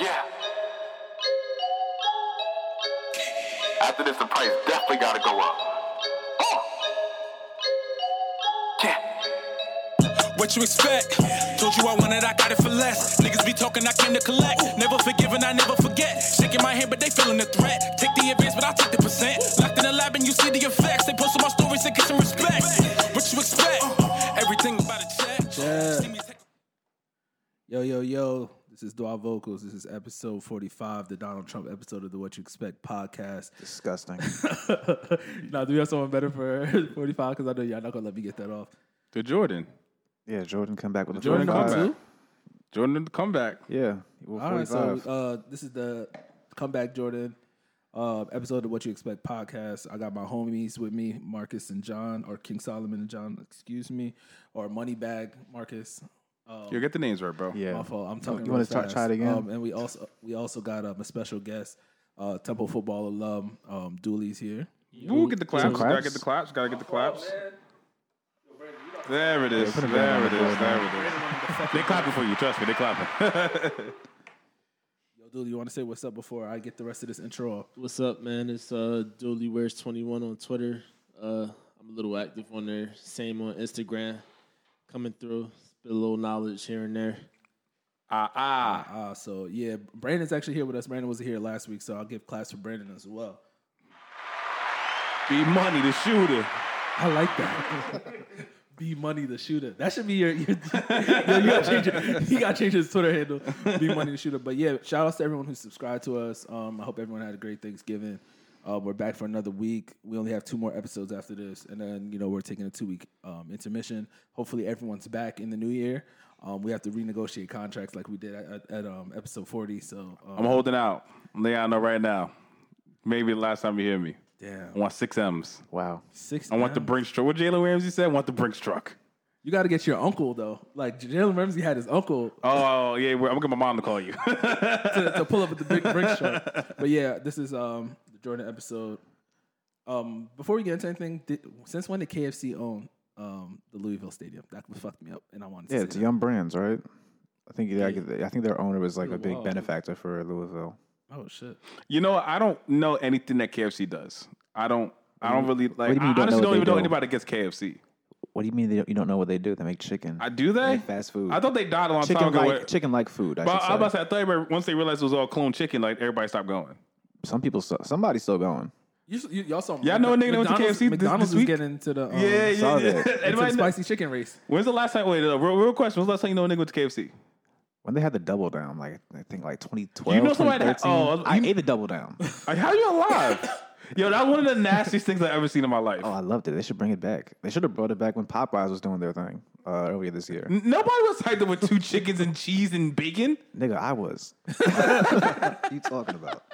Yeah. After this, the price definitely gotta go up. Oh. Yeah. What you expect? Told you I wanted, I got it for less. Niggas be talking, I came to collect. Never forgiven, I never forget. Shaking my hand, but they feeling the threat. Take the advance, but I'll take the percent. Locked in the lab, and you see the effects. They post on my stories and get some respect. What you expect? Everything about a check. Yeah. See me take- Yo, yo, yo. This is Dwa Vocals. This is episode 45, the Donald Trump episode of the What You Expect podcast. Disgusting. now, do we have someone better for 45? Because I know y'all not going to let me get that off. To Jordan. yeah, Jordan come back with a Jordan come 45. back. Jordan the comeback. Yeah, well, All right, so uh, this is the Comeback Jordan uh, episode of What You Expect podcast. I got my homies with me, Marcus and John, or King Solomon and John, excuse me, or Moneybag Marcus. You get the names right, bro. yeah. My fault. I'm talking. you wanna try- try it again? Um, and we also we also got um, a special guest, uh, Temple football alum, um, Dooley's here. Woo, get the claps. Some Gotta get the claps. Gotta get the claps. There it is. put There down it on the is. board There it is. They clapping for you. Trust me. They clapping. Yo, Dooley, you want to say what's up before I get the rest of this intro off? What's up, man? It's uh Dooley Wears 21 on Twitter. Uh I'm a little active on there. Same on Instagram. Coming through. Spit a little knowledge here and there. Ah ah. Uh, so yeah, Brandon's actually here with us. Brandon was here last week, so I'll give class for Brandon as well. Be money the shooter. I like that. Be money the shooter. That should be your. your, yo, you gotta change your, you gotta change his Twitter handle. Be money the shooter. But yeah, shout outs to everyone who subscribed to us. Um, I hope everyone had a great Thanksgiving. Uh, we're back for another week. We only have two more episodes after this, and then you know we're taking a two week um, intermission. Hopefully, everyone's back in the new year. Um, we have to renegotiate contracts like we did at, at, at um, episode forty. So um, I'm holding out. I'm letting y'all know right now. Maybe the last time you hear me. damn I want six M's. wow. six. I want the M's. Brinks truck. What Jalen Ramsey said? I want the Brinks truck. You got to get your uncle though. Like Jalen Ramsey had his uncle Oh yeah, I'm gonna get my mom to call you. to, to pull up at the big Brinks truck. But yeah, this is um the Jordan episode. Um, before we get into anything, did, since when did KFC own um the Louisville Stadium? That fucked me up, and I wanted to Yeah, say it's that. Yum Brands, right? I think yeah, I think their owner was like a big Wow. benefactor for Louisville. Oh shit! you know, I don't know anything that KFC does. I don't. I don't really like. do you mean I you don't know honestly what don't they even know do? anybody that gets KFC. What do you mean they don't, you don't know what they do? They make chicken. I do They they? make fast food. I thought they died a long time chicken ago. like chicken like food. I but should I say. was about to say, I thought everybody, once they realized it was all clone chicken, like everybody stopped going. Some people, still, somebody's still going. You, you y'all saw Y'all know a nigga that went to McDonald's- KFC this- McDonald's this was week? getting into the um, yeah, saw yeah, yeah. that. into the know- spicy chicken race. When's the last time? Wait, uh, real, real question. When's the last time you know a nigga went to KFC? When they had the double down, like I think like 2012, You know somebody that- 2013. oh, I you- ate a double down. Like, how you alive? Yo, that was one of the nastiest things I've ever seen in my life. Oh, I loved it. They should bring it back. They should have brought it back when Popeyes was doing their thing uh, earlier this year. Nobody was hyped up with two chickens and cheese and bacon. Nigga, I was. what you talking about?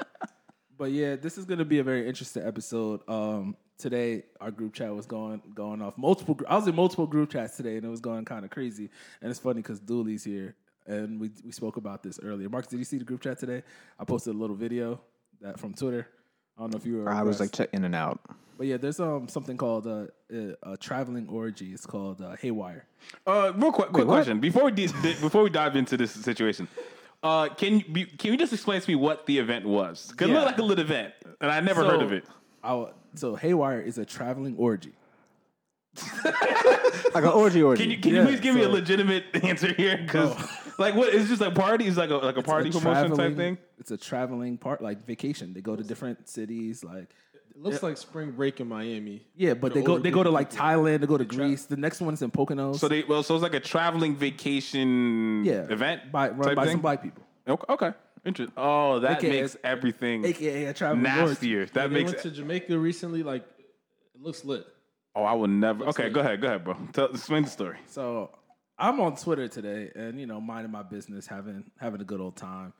But yeah, this is going to be a very interesting episode. Um, today, our group chat was going going off multiple. I was in multiple group chats today, and it was going kind of crazy. And it's funny because Dooley's here, and we we spoke about this earlier. Marcus, did you see the group chat today? I posted a little video that from Twitter. I don't know if you were. I was like abreast. in and out. but yeah, there's um something called uh, a, a traveling orgy. It's called uh, Haywire. Uh, real quick, quick what? question before we di- di- before we dive into this situation. Uh, can you can you just explain to me what the event was? Cause it Yeah. looked like a lit event, and I never heard of it. I, so Haywire is a traveling orgy. Like an orgy orgy. Can you can Yeah, you please give me a so- legitimate answer here? Because like what is just like party? Is like a like a party a promotion type traveling- thing? It's a traveling part, like vacation. They go to different cities, like It looks like spring break in Miami. Yeah, but they go older they go to like people. Thailand, they go to Greece. The next one's in Poconos. So they well, so it's like a traveling vacation yeah, event by run type by thing? some black people, Okay, okay. Interesting. Oh, that AKA makes everything aka a traveling orgy. nastier. That they makes. went to Jamaica recently. Like it looks lit. oh, I would never. Okay, go ahead, go ahead, bro. Tell, explain the story. So I'm on Twitter today, and you know, minding my business, having having a good old time,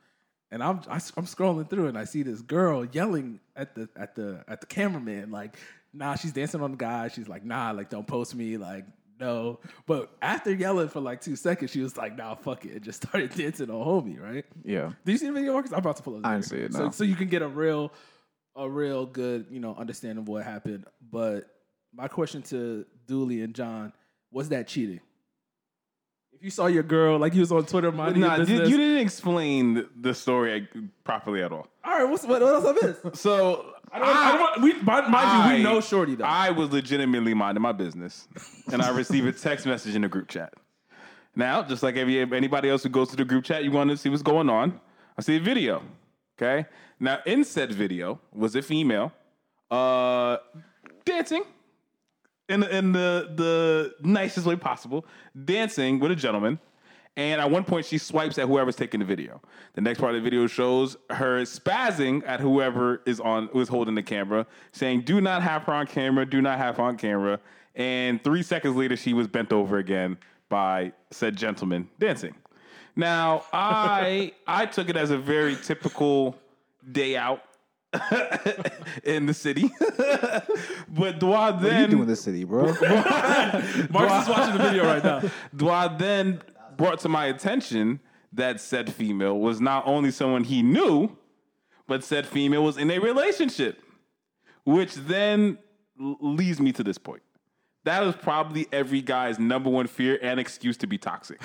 and I'm I, am scrolling through, and I see this girl yelling at the at the at the cameraman, like, "Nah, she's dancing on the guy." She's like, "Nah, like, don't post me," like. No, but after yelling for like two seconds, she was like, "Nah, fuck it," and just started dancing on homie. Right? Yeah. Did you see the video, Marcus? I'm about to pull up. I didn't see it, So, so you can get a real, a real good, you know, understanding of what happened. But my question to Dooley and John was that cheating? If you saw your girl, like you was on Twitter minding Nah, your you, business. you didn't explain the- story properly at all. All right, what's, what, what else I missed? So I don't, I don't we, mind mind you, we know Shorty though. I was legitimately minding my business, and I received a text message in the group chat. Now, just like every, anybody else who goes to the group chat, you want to see what's going on. I see a video. Okay. Now, in said video was a female uh, dancing in the, in the the nicest way possible, dancing with a gentleman. And at one point, she swipes at whoever's taking the video. The next part of the video shows her spazzing at whoever is on is holding the camera, saying, "Do not have her on camera. Do not have her on camera." And three seconds later, she was bent over again by said gentleman dancing. Now, I I took it as a very typical day out in the city, but do I What are then you doing in this city, bro? Mark's is watching the video right now. Dwight then brought to my attention that said female was not only someone he knew, but said female was in a relationship, which then leads me to this point. That is probably every guy's number one fear and excuse to be toxic.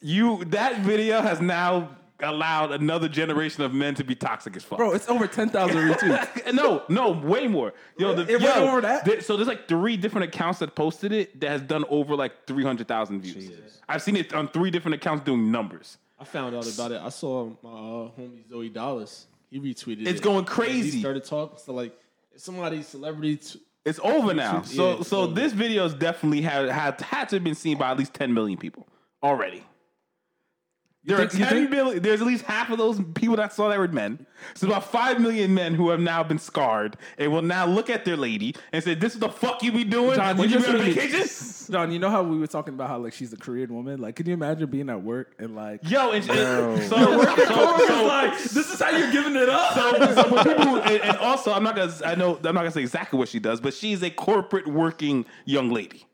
You that video has now allowed another generation of men to be toxic as fuck. Bro, it's over 10,000 retweets. no, no, way more. Yo, the, It went yo, over that? there- so there's like three different accounts that posted it that has done over like three hundred thousand views. I've seen it on three different accounts doing numbers. I found out about it. I saw my uh, homie Zoe Dallas. He retweeted it. It's going And crazy. He started talking. So like, if somebody celebrity. T- It's over now. So Yeah, so so- this video has definitely had had had to have been seen by at least ten million people already. There think- are you 10 think- million- there's at least half of those people that saw that were men. So about five million men who have now been scarred and will now look at their lady and say, "This is the fuck you be doing John, when you you be on vacation." John, you know how we were talking about how like she's a Korean woman? Like, can you imagine being at work and like Yo, and, and so, so, coworkers so, like, this is how you're giving it up? so, so for people, and, and also, I'm not gonna, I know, I'm not gonna say exactly what she does, but she's a corporate working young lady.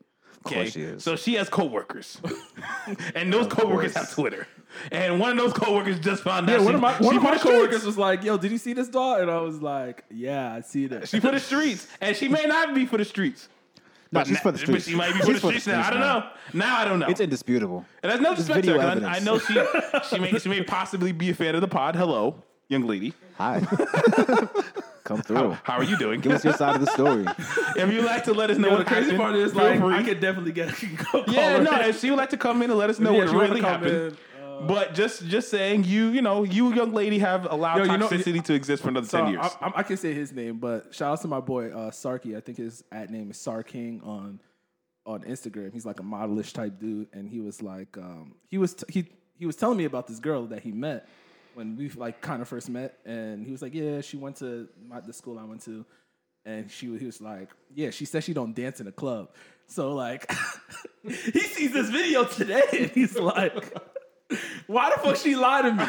Okay, she is. so she has coworkers, and those coworkers course. have Twitter, and one of those coworkers just found out. yeah, one she, of my she one of my coworkers was like, "Yo, did you see this dog?" And I was like, "Yeah, I see that." She for the streets, and she may not be for the streets. No, But she's na- for the streets. But she might be She's for the streets now. I don't know. Now I don't know. It's indisputable. And that's no disrespect to her. I, I know she she may she may possibly be a fan of the pod. Hello, young lady. Hi. Come through. How are you doing? Give us your side of the story. if you'd like to let us know Yo, what the crazy happened, part is feel like free. I could definitely get a call. yeah, her. no, if she would like to come in and let us know Yeah, what she wanna really come happened. in, but just just saying, you you know, you young lady have allowed Yo, you know- toxicity to exist for another So ten years. I, I, I can say his name, but shout out to my boy uh, Sarky. I think his at name is Sarking on on Instagram. He's like a modelish type dude, and he was like, um, he was t- he he was telling me about this girl that he met when we like kind of first met, and he was like, yeah, she went to my, the school I went to, and she he was like, yeah, she said she don't dance in a club. So like, he sees this video today, and he's like. Why the fuck she lied to me?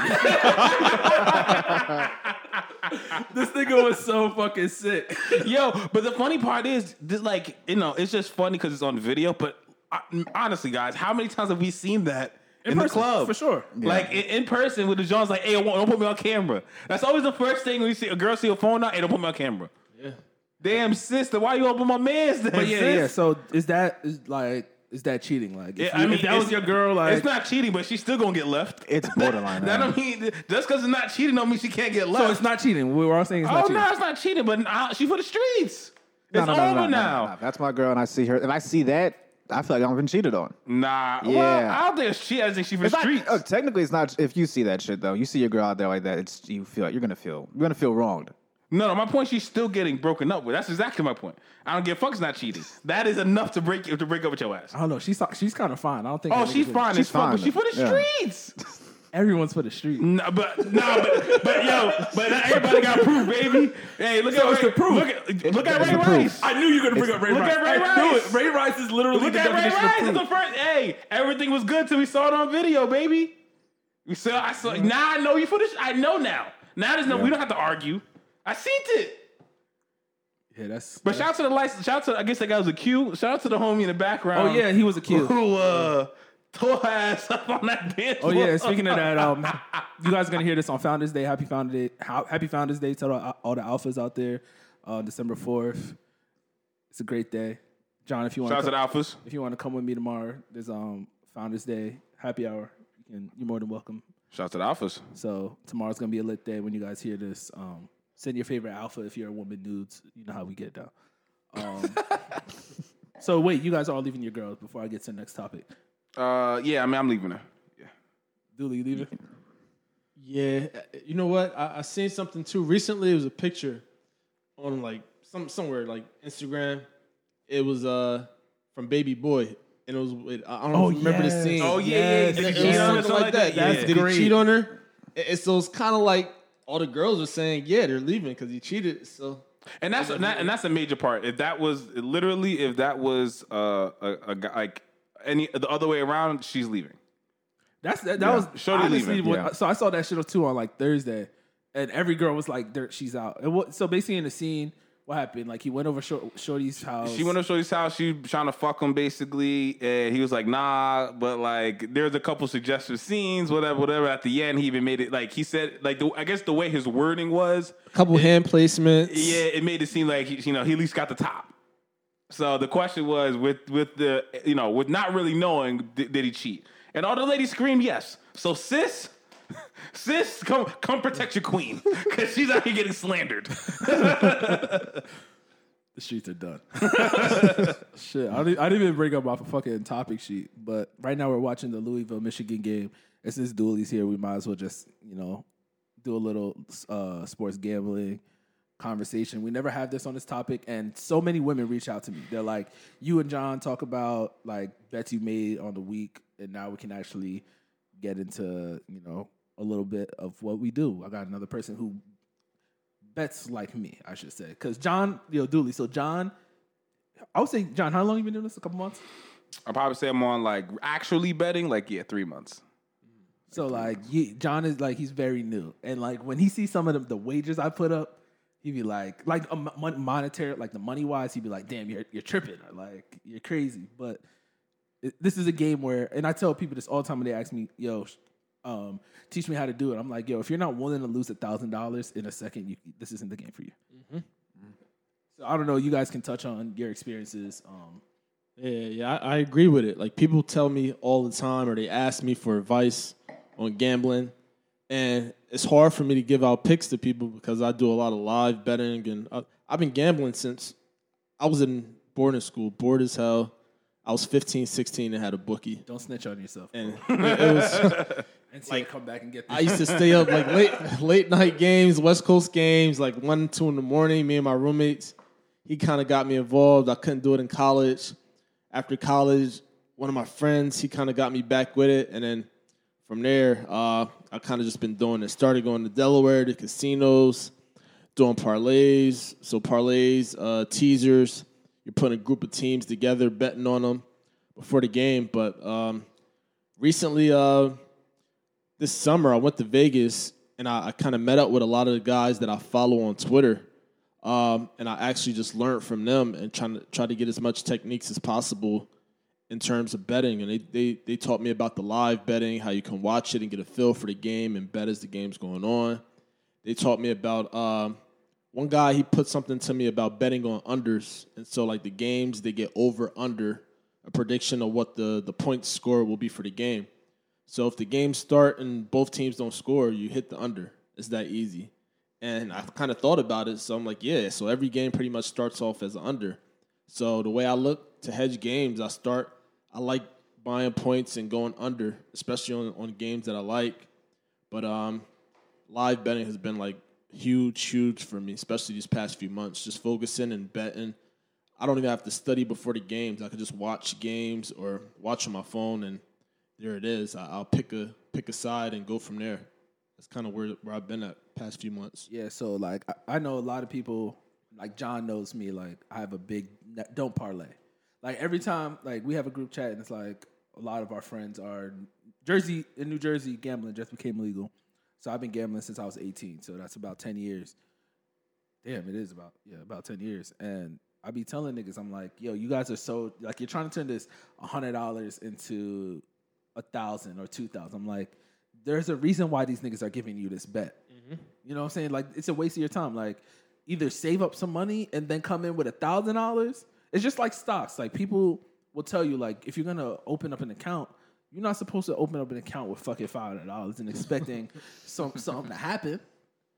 this nigga was so fucking sick. Yo, but the funny part is, this, like, you know, it's just funny because it's on video. But uh, honestly, guys, how many times have we seen that in, the person, club for sure. Like in, in person with the John's like, hey, don't don't put me on camera. That's always the first thing when you see a girl see a phone out. Hey, don't put me on camera. yeah. Damn, sister, why you open my man's? Then, But yeah, sis? yeah. So is that is like is that cheating? Like, if, Yeah, you- I mean, if that was it's- your girl, like, it's not cheating, but she's still gonna get left. It's borderline. That man. don't mean just because it's not cheating don't mean she can't get left. so it's not cheating. We were all saying it's oh not cheating. no, it's not cheating, but now she's for the streets. No, It's no, no, no, over no, no, now. no, no. That's my girl, and I see her. If I see that, I feel like I've been cheated on. Nah, well, Yeah. I don't think it's cheating. I think she's for It's the not, streets. oh, technically, it's not. If you see that shit though, you see your girl out there like that, it's you feel you're gonna feel you're gonna feel wronged. No, no, my point. She's still getting broken up with. That's exactly my point. I don't give a fuck. It's not cheating. That is enough to break to break up with your ass. I don't know. She's she's kind of fine. I don't think. Oh, that she's nigga's- fine she's as fuck, but fine. she's for the Yeah. streets. Everyone's for the street. No, but no, but, but yo, but not everybody got proof, baby. Hey, look So at it's Ray, the proof. Look at look at Ray the proof. Rice. I knew you were gonna bring up Ray Rice. Look Rice. at Ray I knew Rice. it. Ray Rice is literally Look the at Ray definition Rice. of It's the proof. first. Hey, everything was good till we saw it on video, baby. We saw. I saw. Now I know you for this. I know now. Now there's no. We don't have to argue. I seen it. Yeah, that's. But shout out to the license. Shout out to. I guess that guy was a Q. Shout out to the homie in the background. oh yeah, he was a Q. Who uh tore ass up on that dance Oh yeah. Speaking of that, um, you guys are gonna hear this on Founders Day. Happy Founders Day. Happy Founders Day to all, all the alphas out there. Uh, December fourth. It's a great day. John, if you want Shout out to the Alphas. if you want to come with me tomorrow, there's um Founders Day. happy hour. You can, you're more than welcome. Shout out to the alphas. So tomorrow's gonna be a lit day when you guys hear this. Um, send your favorite alpha if you're a woman nudes. You know how we get down. Um, so wait, you guys are all leaving your girls before I get to the next topic. Uh, yeah, I mean, I'm leaving her. Yeah. Dooley, you leaving? Yeah, you know what? I, I seen something too recently. It was a picture on like some somewhere like Instagram. It was uh from Baby Boy, and it was with, I don't know. Oh, remember yes. the scene. Oh, yeah, Yes, yeah. It Did was he cheat on her? something like that. Yeah. Did great. he cheat on her? And and so it's kind of like all the girls were saying, yeah, they're leaving because he cheated. So And that's and, that, and that's a major part. If that was literally, if that was uh, a, a guy like any the other way around, she's leaving. That's that. That was Shorty honestly. leaving, what- yeah. So I saw that shit too on like Thursday, and every girl was like, "Dirt, she's out." And what? So basically, in the scene, what happened? Like he went over Shorty's house. She went to Shorty's house. She was trying to fuck him basically, and he was like, "Nah." But like, there's a couple suggestive scenes, whatever, whatever. At the end, he even made it like he said, like the, I guess the way his wording was, a couple hand placements. yeah, it made it seem like he, you know he at least got the top. So the question was with with the you know with not really knowing did, did he cheat, and all the ladies screamed yes. So sis, sis, come come protect your queen because she's out here getting slandered. the sheets are done. Shit, I didn't, I didn't even bring up my fucking topic sheet, but right now we're watching the Louisville Michigan game. It's this Dooley's here. We might as well just you know do a little uh, sports gambling conversation. We never have this on this topic, and so many women reach out to me. They're like, "You and John talk about like bets you made on the week, and now we can actually get into you know a little bit of what we do." I got another person who bets like me, I should say, because John, yo, Dooley. So John, I would say, John, how long you been doing this? A couple months. I probably say I'm on like actually betting, like yeah, three months. So like, ye John is like he's very new, and like when he sees some of the, the wages I put up, he'd be like, like a mon- monetary, like the money wise, he'd be like, "Damn, you're you're tripping, or like you're crazy." But it, this is a game where, and I tell people this all the time when they ask me, "Yo, um, teach me how to do it." I'm like, "Yo, if you're not willing to lose a thousand dollars in a second, you, this isn't the game for you." So I don't know. You guys can touch on your experiences. Um, Yeah, yeah, I, I agree with it. Like people tell me all the time, or they ask me for advice on gambling, and it's hard for me to give out picks to people because I do a lot of live betting, and I, I've been gambling since I was in boarding school, bored as hell. I was 15, 16, and had a bookie, don't snitch on yourself. and it, it was. and see come back and get. This. I used to stay up like late late night games, West Coast games, like one, two in the morning. Me and my roommates. He kind of got me involved. I couldn't do it in college. After college, one of my friends, he kind of got me back with it, and then from there, uh, I kind of just been doing it. Started going to Delaware, to casinos, doing parlays. So parlays, uh, teasers. You're putting a group of teams together, betting on them before the game. But um, recently, uh, this summer I went to Vegas and I, I kind of met up with a lot of the guys that I follow on Twitter. Um, and I actually just learned from them and trying to try to get as much techniques as possible in terms of betting. And they, they they taught me about the live betting, how you can watch it and get a feel for the game and bet as the game's going on. They taught me about um, one guy. He put something to me about betting on unders, and so like the games they get over under a prediction of what the the point score will be for the game. So if the games start and both teams don't score, you hit the under. It's that easy. And I kind of thought about it, so I'm like, yeah. So every game pretty much starts off as an under. So the way I look to hedge games, I start. I like buying points and going under, especially on, on games that I like. But um, live betting has been like huge, huge for me, especially these past few months. Just focusing and betting. I don't even have to study before the games. I could just watch games or watch on my phone, and there it is. I, I'll pick a pick a side and go from there. That's kind of where where I've been at past few months. Yeah, so like I, I know a lot of people like John knows me like I have a big don't parlay. Like every time like we have a group chat and it's like a lot of our friends are Jersey in New Jersey gambling just became legal. So I've been gambling since I was 18, so that's about 10 years. Damn, it is about yeah, about 10 years. And I be telling niggas I'm like, "Yo, you guys are so like you're trying to turn this $100 into a 1000 or 2000." I'm like, there's a reason why these niggas are giving you this bet. You know what I'm saying? Like it's a waste of your time. Like either save up some money and then come in with a thousand dollars. It's just like stocks. Like people will tell you, like if you're gonna open up an account, You're not supposed to open up an account with fucking five hundred dollars and expecting some something to happen.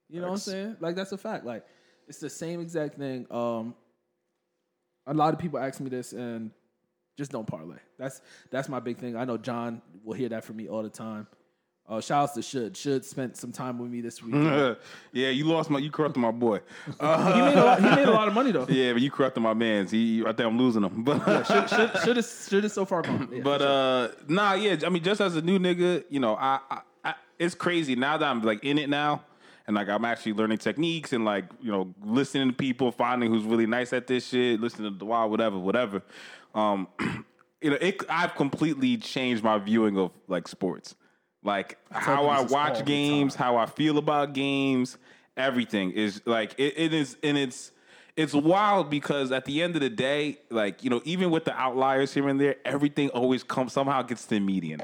You know what I'm saying? Like that's a fact. Like it's the same exact thing. Um, a lot of people ask me this and just don't parlay. That's that's my big thing. I know John will hear that from me all the time. Uh, shout outs to Should. Should spent some time with me this week. yeah, you lost my, you corrupted my boy. Uh, he made a lot. He made a lot of money though. yeah, but you corrupted my man's. He, I think I'm losing him. But Should should should have should have so far gone. Yeah, But uh, nah, yeah. I mean, just as a new nigga, you know, I, I, I, it's crazy now that I'm like in it now, and like I'm actually learning techniques and like you know listening to people, finding who's really nice at this shit, listening to the wild, whatever, whatever. Um, you know, it, I've completely changed my viewing of like sports, like how I watch games, how I feel about games, everything is like it, it is, and it's it's wild because at the end of the day, like you know, even with the outliers here and there, everything always comes somehow gets to the median.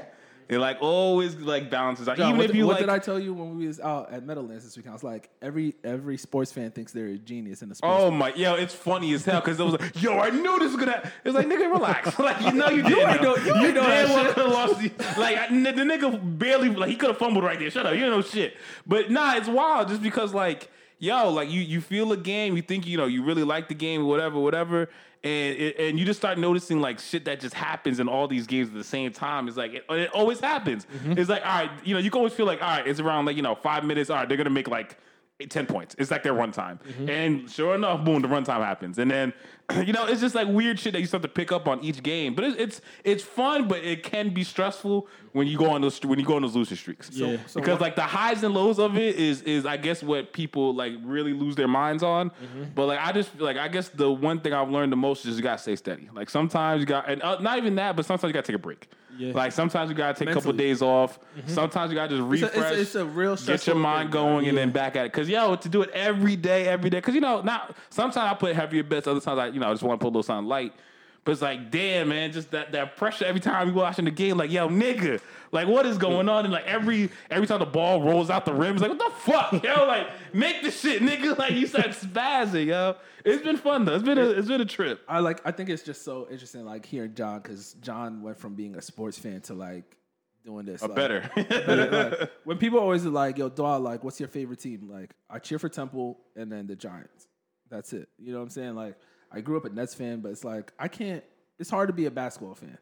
It like always like balances out. John, even what, if did- you what like, did I tell you when we was out at Meadowlands this weekend? I was like, every every sports fan thinks they're a genius in the sports. Oh my, yo, it's funny as hell because it was like, yo, I knew this was gonna. It's like, nigga, relax. like, you know, you didn't ain't know. know- you You, know damn well shit. could have lost. the- Like, I, the nigga barely, like, he could have fumbled right there. Shut up, you don't know shit. But nah, it's wild just because, like, yo, like, you you feel a game, you think, you know, you really like the game, whatever, whatever. And and you just start noticing like shit that just happens in all these games at the same time. It's like it, it always happens. Mm-hmm. It's like all right, you know, you can always feel like all right, it's around like you know five minutes. All right, they're gonna make like 10 points. It's like their run time. Mm-hmm. And sure enough, boom, the run time happens. And then, you know, it's just like weird shit that you start to pick up on each game. But it's it's, it's fun, but it can be stressful when you go on those when you go on those losing streaks. Yeah. So because what- like the highs and lows of it is is I guess what people like really lose their minds on. But like I just like I guess the one thing I've learned the most is you gotta stay steady. Like sometimes you got and uh, not even that, but sometimes you gotta take a break. Yeah. Like sometimes you gotta take a couple Mentally. days off. Sometimes you gotta just It's a- refresh. it's a- it's a real get your mind thing, going and then back at it. Cause yo, to do it every day, every day. Cause you know, now sometimes I put heavier bets, other times I, you know, I just want to put a little something light. But it's like, damn, man, just that, that pressure every time you watching the game, like, yo, nigga, like what is going on? And like every every time the ball rolls out the rim, it's like, what the fuck? Yo, like, make the shit, nigga. Like you said spazzing, yo. It's been fun though. It's been a it's been a trip. I like. I think it's just so interesting, like hearing John, because John went from being a sports fan to like doing this. A like, better. better, like, when people always are like, "Yo, dog, like, what's your favorite team?" Like, I cheer for Temple and then the Giants. That's it. You know what I'm saying? Like, I grew up a Nets fan, but it's like I can't. It's hard to be a basketball fan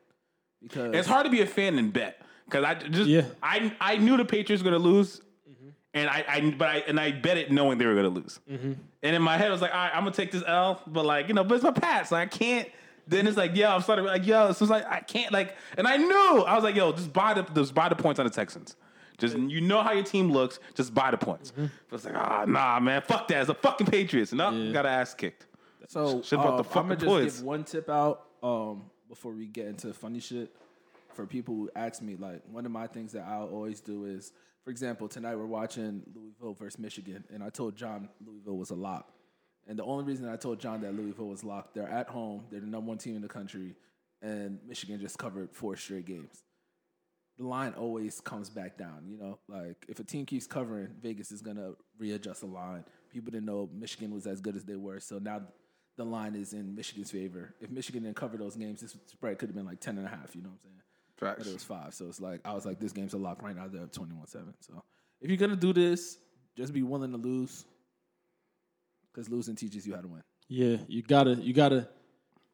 because It's hard to be a fan and bet because I just Yeah. I I knew the Patriots were gonna lose, mm-hmm. and I, I but I and I bet it knowing they were gonna lose. Mm-hmm. And in my head, I was like, all right, I'm gonna take this L, but like you know, but it's my past, so I can't. Then it's like, yo, I'm starting like, yo, so it's like I can't like, and I knew I was like, yo, just buy the just buy the points on the Texans. Just you know how your team looks, just buy the points. But it's like, ah, nah, man, fuck that. It's the fucking Patriots, and I got ass kicked. So Shit about the I'm gonna just points. give one tip out um, before we get into funny shit for people who ask me. Like one of my things that I'll always do is, for example, tonight we're watching Louisville versus Michigan, and I told John Louisville was a lock. And the only reason I told John that Louisville was locked, they're at home, they're the number one team in the country, and Michigan just covered four straight games. The line always comes back down, you know. Like if a team keeps covering, Vegas is gonna readjust the line. People didn't know Michigan was as good as they were, so now the line is in Michigan's favor. If Michigan didn't cover those games, this spread could have been like 10 and a half, you know what I'm saying? Facts. But it was five. So it's like, I was like, this game's a lock right now. They're up 21 7. So if you're going to do this, just be willing to lose because losing teaches you how to win. Yeah, you gotta, you gotta.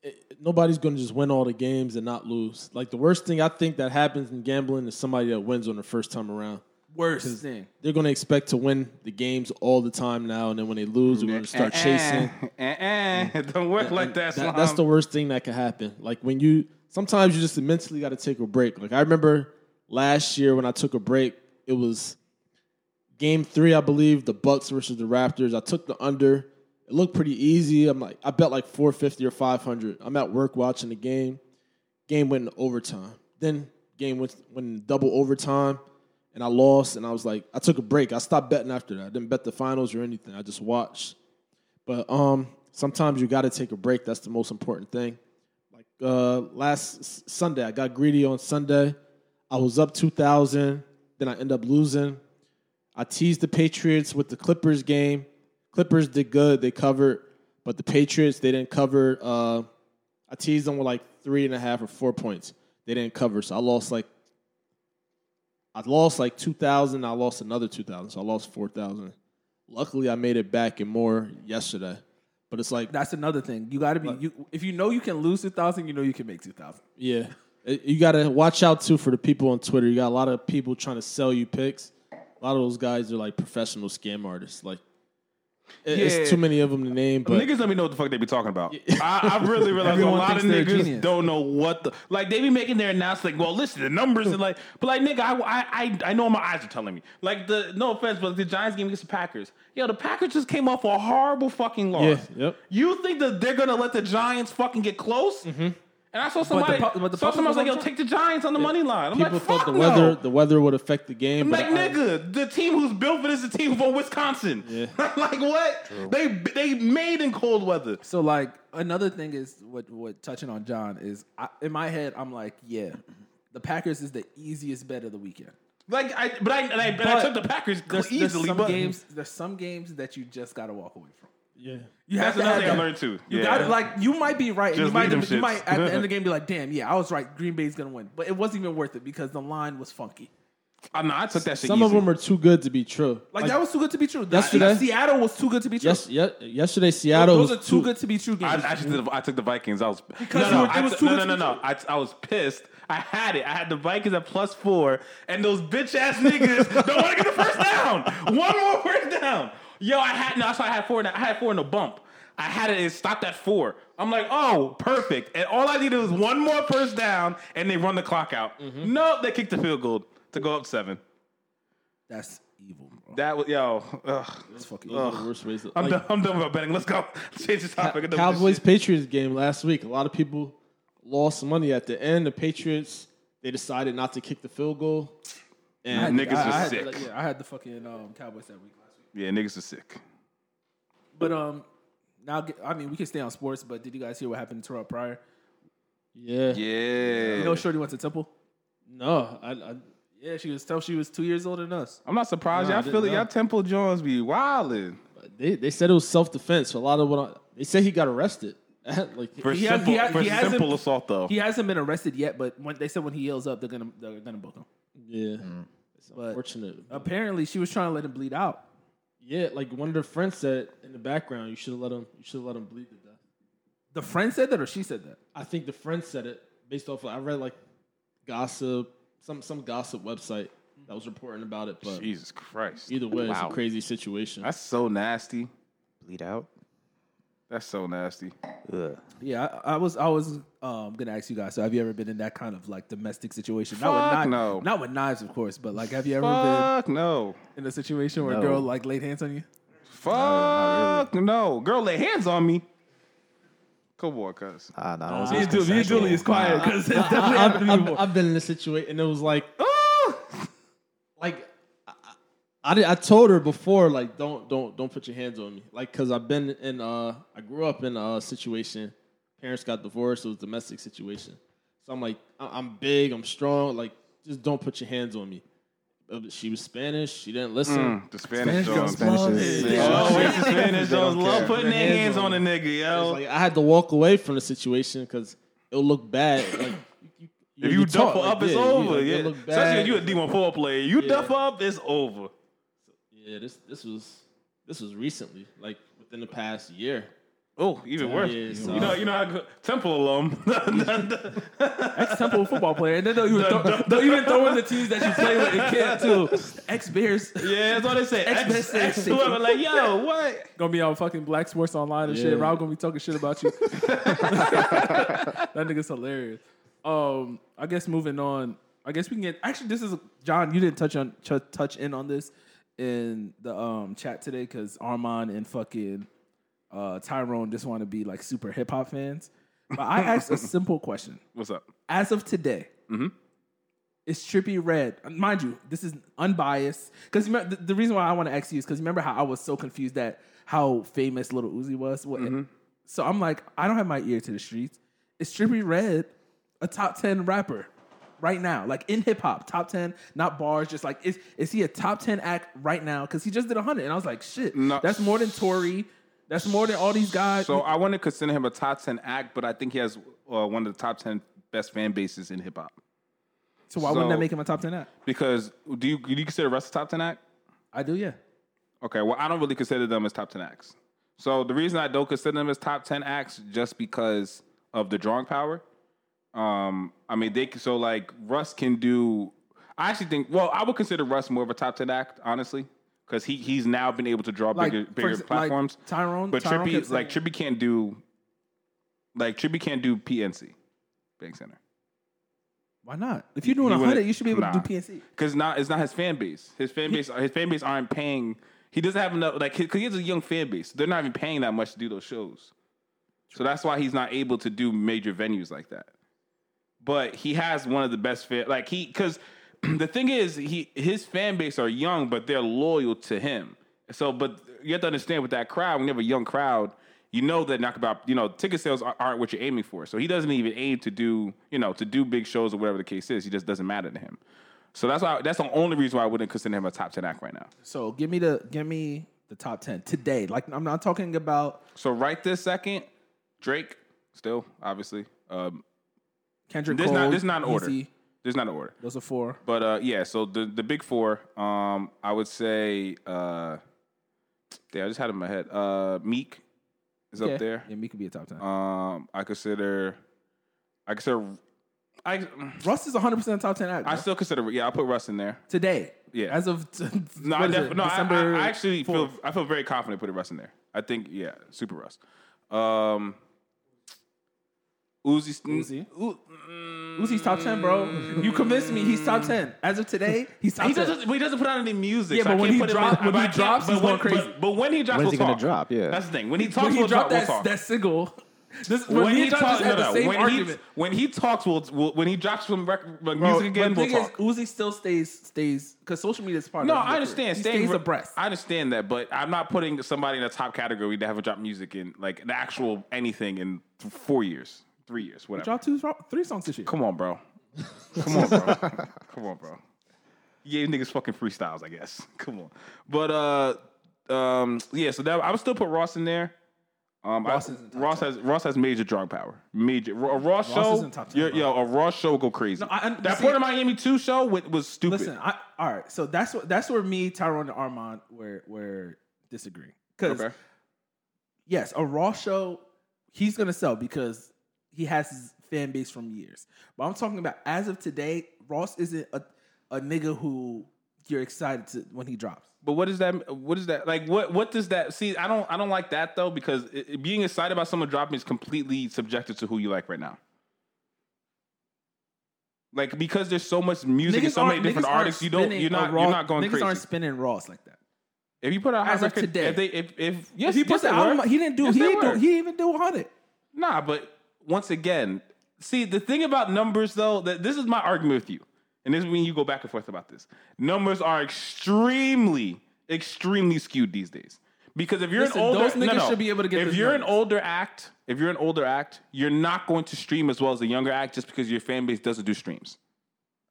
it- nobody's gonna just win all the games and not lose. Like the worst thing I think that happens in gambling is somebody that wins on the first time around. Worst thing. They're gonna expect to win the games all the time now, and then when they lose, we're gonna start chasing. Eh, eh, eh. Don't work like that. That- that's the worst thing that can happen. Like when you sometimes you just mentally got to take a break. Like I remember last year when I took a break, it was game three, I believe, the Bucks versus the Raptors. I took the under. It looked pretty easy. I'm like, I bet like 450 or 500. I'm at work watching the game. Game went in overtime. Then game went went in double overtime, and I lost. And I was like, I took a break. I stopped betting after that. I didn't bet the finals or anything. I just watched. But um, sometimes you got to take a break. That's the most important thing. Like uh, last Sunday, I got greedy on Sunday. I was up two thousand. Then I end up losing. I teased the Patriots with the Clippers game. Clippers did good. They covered, but the Patriots they didn't cover. Uh, I teased them with like three and a half or four points. They didn't cover, so I lost like I lost like two thousand. I lost another two thousand, so I lost four thousand. Luckily, I made it back and more yesterday. But it's like, That's another thing. You got to be. You, if you know you can lose two thousand, you know you can make two thousand. yeah, It- you got to watch out too for the people on Twitter. You got a lot of people trying to sell you picks. A lot of those guys are like professional scam artists. Like, it- Yeah. it's too many of them to name. But niggas let me know what the fuck they be talking about. I, I really realize Everyone a lot of thinks they're a niggas genius. don't know what the like. They be making their announcement like, well, listen, the numbers and like, but like, nigga, I, I, I, I know my eyes are telling me. Like the no offense, but the Giants game against the Packers. Yo, the Packers just came off a horrible fucking loss. Yeah, yep. You think that they're gonna let the Giants fucking get close? Mm-hmm. And I saw somebody, pu- but the saw somebody was was like, yo, take the Giants on the money line. I'm people like, fuck the no. weather the weather would affect the game. I'm But like, I- nigga, the team who's built for this is the team from Wisconsin. Yeah. like what? They they made in cold weather. So like another thing is what what touching on John is I, in my head I'm like yeah, the Packers is the easiest bet of the weekend. Like I, but I, and I, and I took the Packers There's, there's easily. some but games there's some games that you just gotta walk away from. Yeah. You that's have to another have thing I that. learned too. You yeah, got to like you might be right. and Just you might leave them you shits. might at the end of the game be like, damn, yeah, I was right. Green Bay's gonna win, but it wasn't even worth it because the line was funky. I know I took that shit. Some easy. of them are too good to be true. Like, that was too good to be true. Yesterday- Seattle was too good to be true. Yes, yes, yesterday Seattle those was are too good to be true I games. actually did. I took the Vikings. I was Because no, you no, were- it I was t- too no, good no, to no, be no. I, I was pissed. I had it. I had the Vikings at plus four, and those bitch ass niggas don't want to get the first down. One more first down. Yo, I had no. That's why I had four. in I had four in the bump. I had it. It stopped at four. I'm like, oh, perfect. And all I needed was one more first down, and they run the clock out. Mm-hmm. Nope, they kicked the field goal to go up seven. That's evil, bro. That was yo. Ugh. That's fucking are the worst. To, I'm like, done. I'm done with betting. Let's go. Let's change the topic. I'm done with this Cowboys. Patriots game last week. A lot of people lost money at the end. The Patriots they decided not to kick the field goal, and Niggas I, was I had, sick. like, yeah, I had the fucking um, Cowboys that week. Yeah, niggas are sick. But um, now I mean we can stay on sports. But did you guys hear what happened to Terrelle Pryor? yeah, Yeah. You know, Shorty went to Temple. no, I, I Yeah, she was. Tell she was two years older than us. I'm not surprised. Nah, I y'all didn't feel it. Y'all Temple Jones be wildin'. they they said it was self defense. A lot of what I, they said he got arrested. like For He has- simple, he for he simple assault though. He hasn't been arrested yet, but when they said when he yells up, they're gonna they're gonna book him. yeah, it's But- unfortunate. Apparently, she was trying to let him bleed out. Yeah, like one of their friends said in the background, you should have let him. You should have let him bleed to death. The friend said that, or she said that. I think the friend said it based off. Of, I read like gossip, some some gossip website that was reporting about it. But Jesus Christ. either way, Wow. it's a crazy situation. That's so nasty. Bleed out. That's so nasty. Ugh. Yeah, I, I was I was um, gonna ask you guys. So, have you ever been in that kind of like domestic situation? not Fuck with knives, no. not with knives, of course, but like, have you ever Fuck no. in a situation where a girl like laid hands on you? Fuck no. Girl, laid hands on me. Come on, cuz. Ah, nah, those Me is and, Ju- me and consensual. Julie is quiet Nah. because it's definitely I've, happened to me I've. I've been in a situation, and it was like, oh, like I, I, did- I told her before, like, don't, don't, don't put your hands on me, like, cause I've been in, uh, I grew up in a situation. Parents got divorced. It was a domestic situation. So I'm like, I- I'm big, I'm strong. Like, just don't put your hands on me. She was Spanish. She didn't listen. Mm, the Spanish, girls Jones. love is- it. Yeah. Oh, the Spanish Jones love putting their Hands hands on on a nigga, yo. like I had to walk away from the situation because it'll look bad. Like, you, If you talk, duff like, up, it's yeah, you- over. like, Yeah, especially if you're a D1 4 player. You Yeah. duff up, it's over. Yeah, this this was this was recently, like within the past year. Oh, even worse. yeah, so- you know, you know, how go- Temple alum. Ex Temple football player, and then they'll even, throw, they'll even throw in the teams that you play with in camp too. Ex Bears yeah, that's what they say. Ex, Ex- ex, whoever, like, yo, what? gonna be on fucking Black Sports Online and shit. Yeah. Rob gonna be talking shit about you. that nigga's hilarious. Um, I guess moving on. I guess we can get. Actually, this is John. You didn't touch on ch- touch in on this in the um chat today because Armand and fucking uh Tyrone just want to be like super hip hop fans. But I asked a simple question. What's up? As of today, is Trippie Redd? Mind you, this is unbiased because the, the reason why I want to ask you is because remember how I was so confused at how famous Little Uzi was. What, So I'm like, I don't have my ear to the streets. Is Trippie Redd a top ten rapper right now? Like in hip hop, top ten, not bars. Just like is is he a top ten act right now? Because he just did hundred, and I was like, shit, No. that's more than Tory. That's more than all these guys. So I wouldn't consider him a top 10 act, but I think he has uh, one of the top 10 best fan bases in hip hop. So why wouldn't that make him a top ten act? Because do you do you consider Russ a top ten act? I do, yeah. Okay, well, I don't really consider them as top 10 acts. So the reason I don't consider them as top 10 acts just because of the drawing power. Um, I mean, they can, so like Russ can do. I actually think. Well, I would consider Russ more of a top 10 act, honestly, because he he's now been able to draw Like, bigger bigger ex- like platforms. Tyrone- but Tyrone Trippie like Trippie can't do. Like Trippie can't do PNC, Bank Center. Why not? If you're doing a hundred, you should be able nah. to do PNC. Because not it's not his fan base. His fan base his fan base aren't paying. He doesn't have enough like because he has a young fan base. They're not even paying that much to do those shows. So that's why he's not able to do major venues like that. But he has one of the best fan like he because the thing is he his fan base are young, but they're loyal to him. So, but you have to understand with that crowd, when you have a young crowd, you know that not about you know ticket sales aren't- aren't what you're aiming for. So he doesn't even aim to do you know to do big shows or whatever the case is. He just doesn't matter to him. So that's why that's the only reason why I wouldn't consider him a top ten act right now. So give me the give me the top ten today. Like I'm not talking about So right this second, Drake still obviously. Um, Kendrick this Cole. not this not in order. Easy. There's not an order. Those are four. But uh, yeah, so the the big four, um, I would say, uh, yeah, I just had it in my head. Uh, Meek is Yeah. up there. Yeah, Meek could be a top ten. Um, I consider, I consider, I Russ is 100 percent top ten act. I still consider, yeah, I put Russ in there. today. Yeah. As of t- No, I, def- no, I, December I, I actually 4th. feel I feel very confident putting Russ in there. I think, yeah, super Russ. Um, Uzi, Uzi. U- mm, Uzi's top ten, bro. You convinced me. He's top ten. As of today, he's top He ten. doesn't. But he doesn't put out any music. Yeah, so but I when can't he put him drop- in- when but he I can't- drops, but he's when- going crazy. But, but when he drops, When's we'll he gonna talk. drop? Yeah. that's the thing. When he talks, when he we'll dropped talk. that, we'll talk. that single, this, when, when he, he dropped, talks, just had no, the no. same When he argument. when he talks, we'll, we'll when he drops some rec- like, Bro, music again, but we'll thing talk. is, Uzi still stays stays because social media is part No, of. his I understand. He Staying stays re- abreast. I understand that, but I'm not putting somebody in a top category that haven't dropped music in like the actual anything in th- four years, three years, whatever. Dropped two, three songs this year. Come on, bro. Come on, bro. Come on, bro. You gave niggas fucking freestyles, I guess. Come on. But uh um yeah, so that I would still put Ross in there. Um, Ross I- isn't top Ross has Ross has major drawing power. Major a Ross, show. isn't top yo, yo, a Ross show go crazy. No, I- I- that see- Port of Miami two show wa- was stupid. Listen, I, all right. So that's what that's where me, Tyrone, and Armand were were disagreeing. Because okay. yes, a Raw show, he's gonna sell because he has his fan base from years. But I'm talking about as of today, Ross isn't a, a nigga who you're excited to when he drops. But what is that? What is that? Like, what? What does that? See, I don't. I don't like that though because it, being excited about someone dropping is completely subjective to who you like right now. Like because there's so much music and so many different artists, you don't. You're not. Raw- you're not going niggas crazy. aren't spinning Ross like that. if you put out a As of record today. if they if if yes, If he puts yes, the album, he didn't do. Yes, he didn't do. He didn't even do 100. Nah, but once again, see the thing about numbers though, that this is my argument with you, and this is when you go back and forth about this. Numbers are extremely, extremely skewed these days. Because if you're Listen, an older, those no, niggas no. should be able to get If you're an older act, if you're an older act, you're not going to stream as well as a younger act just because your fan base doesn't do streams.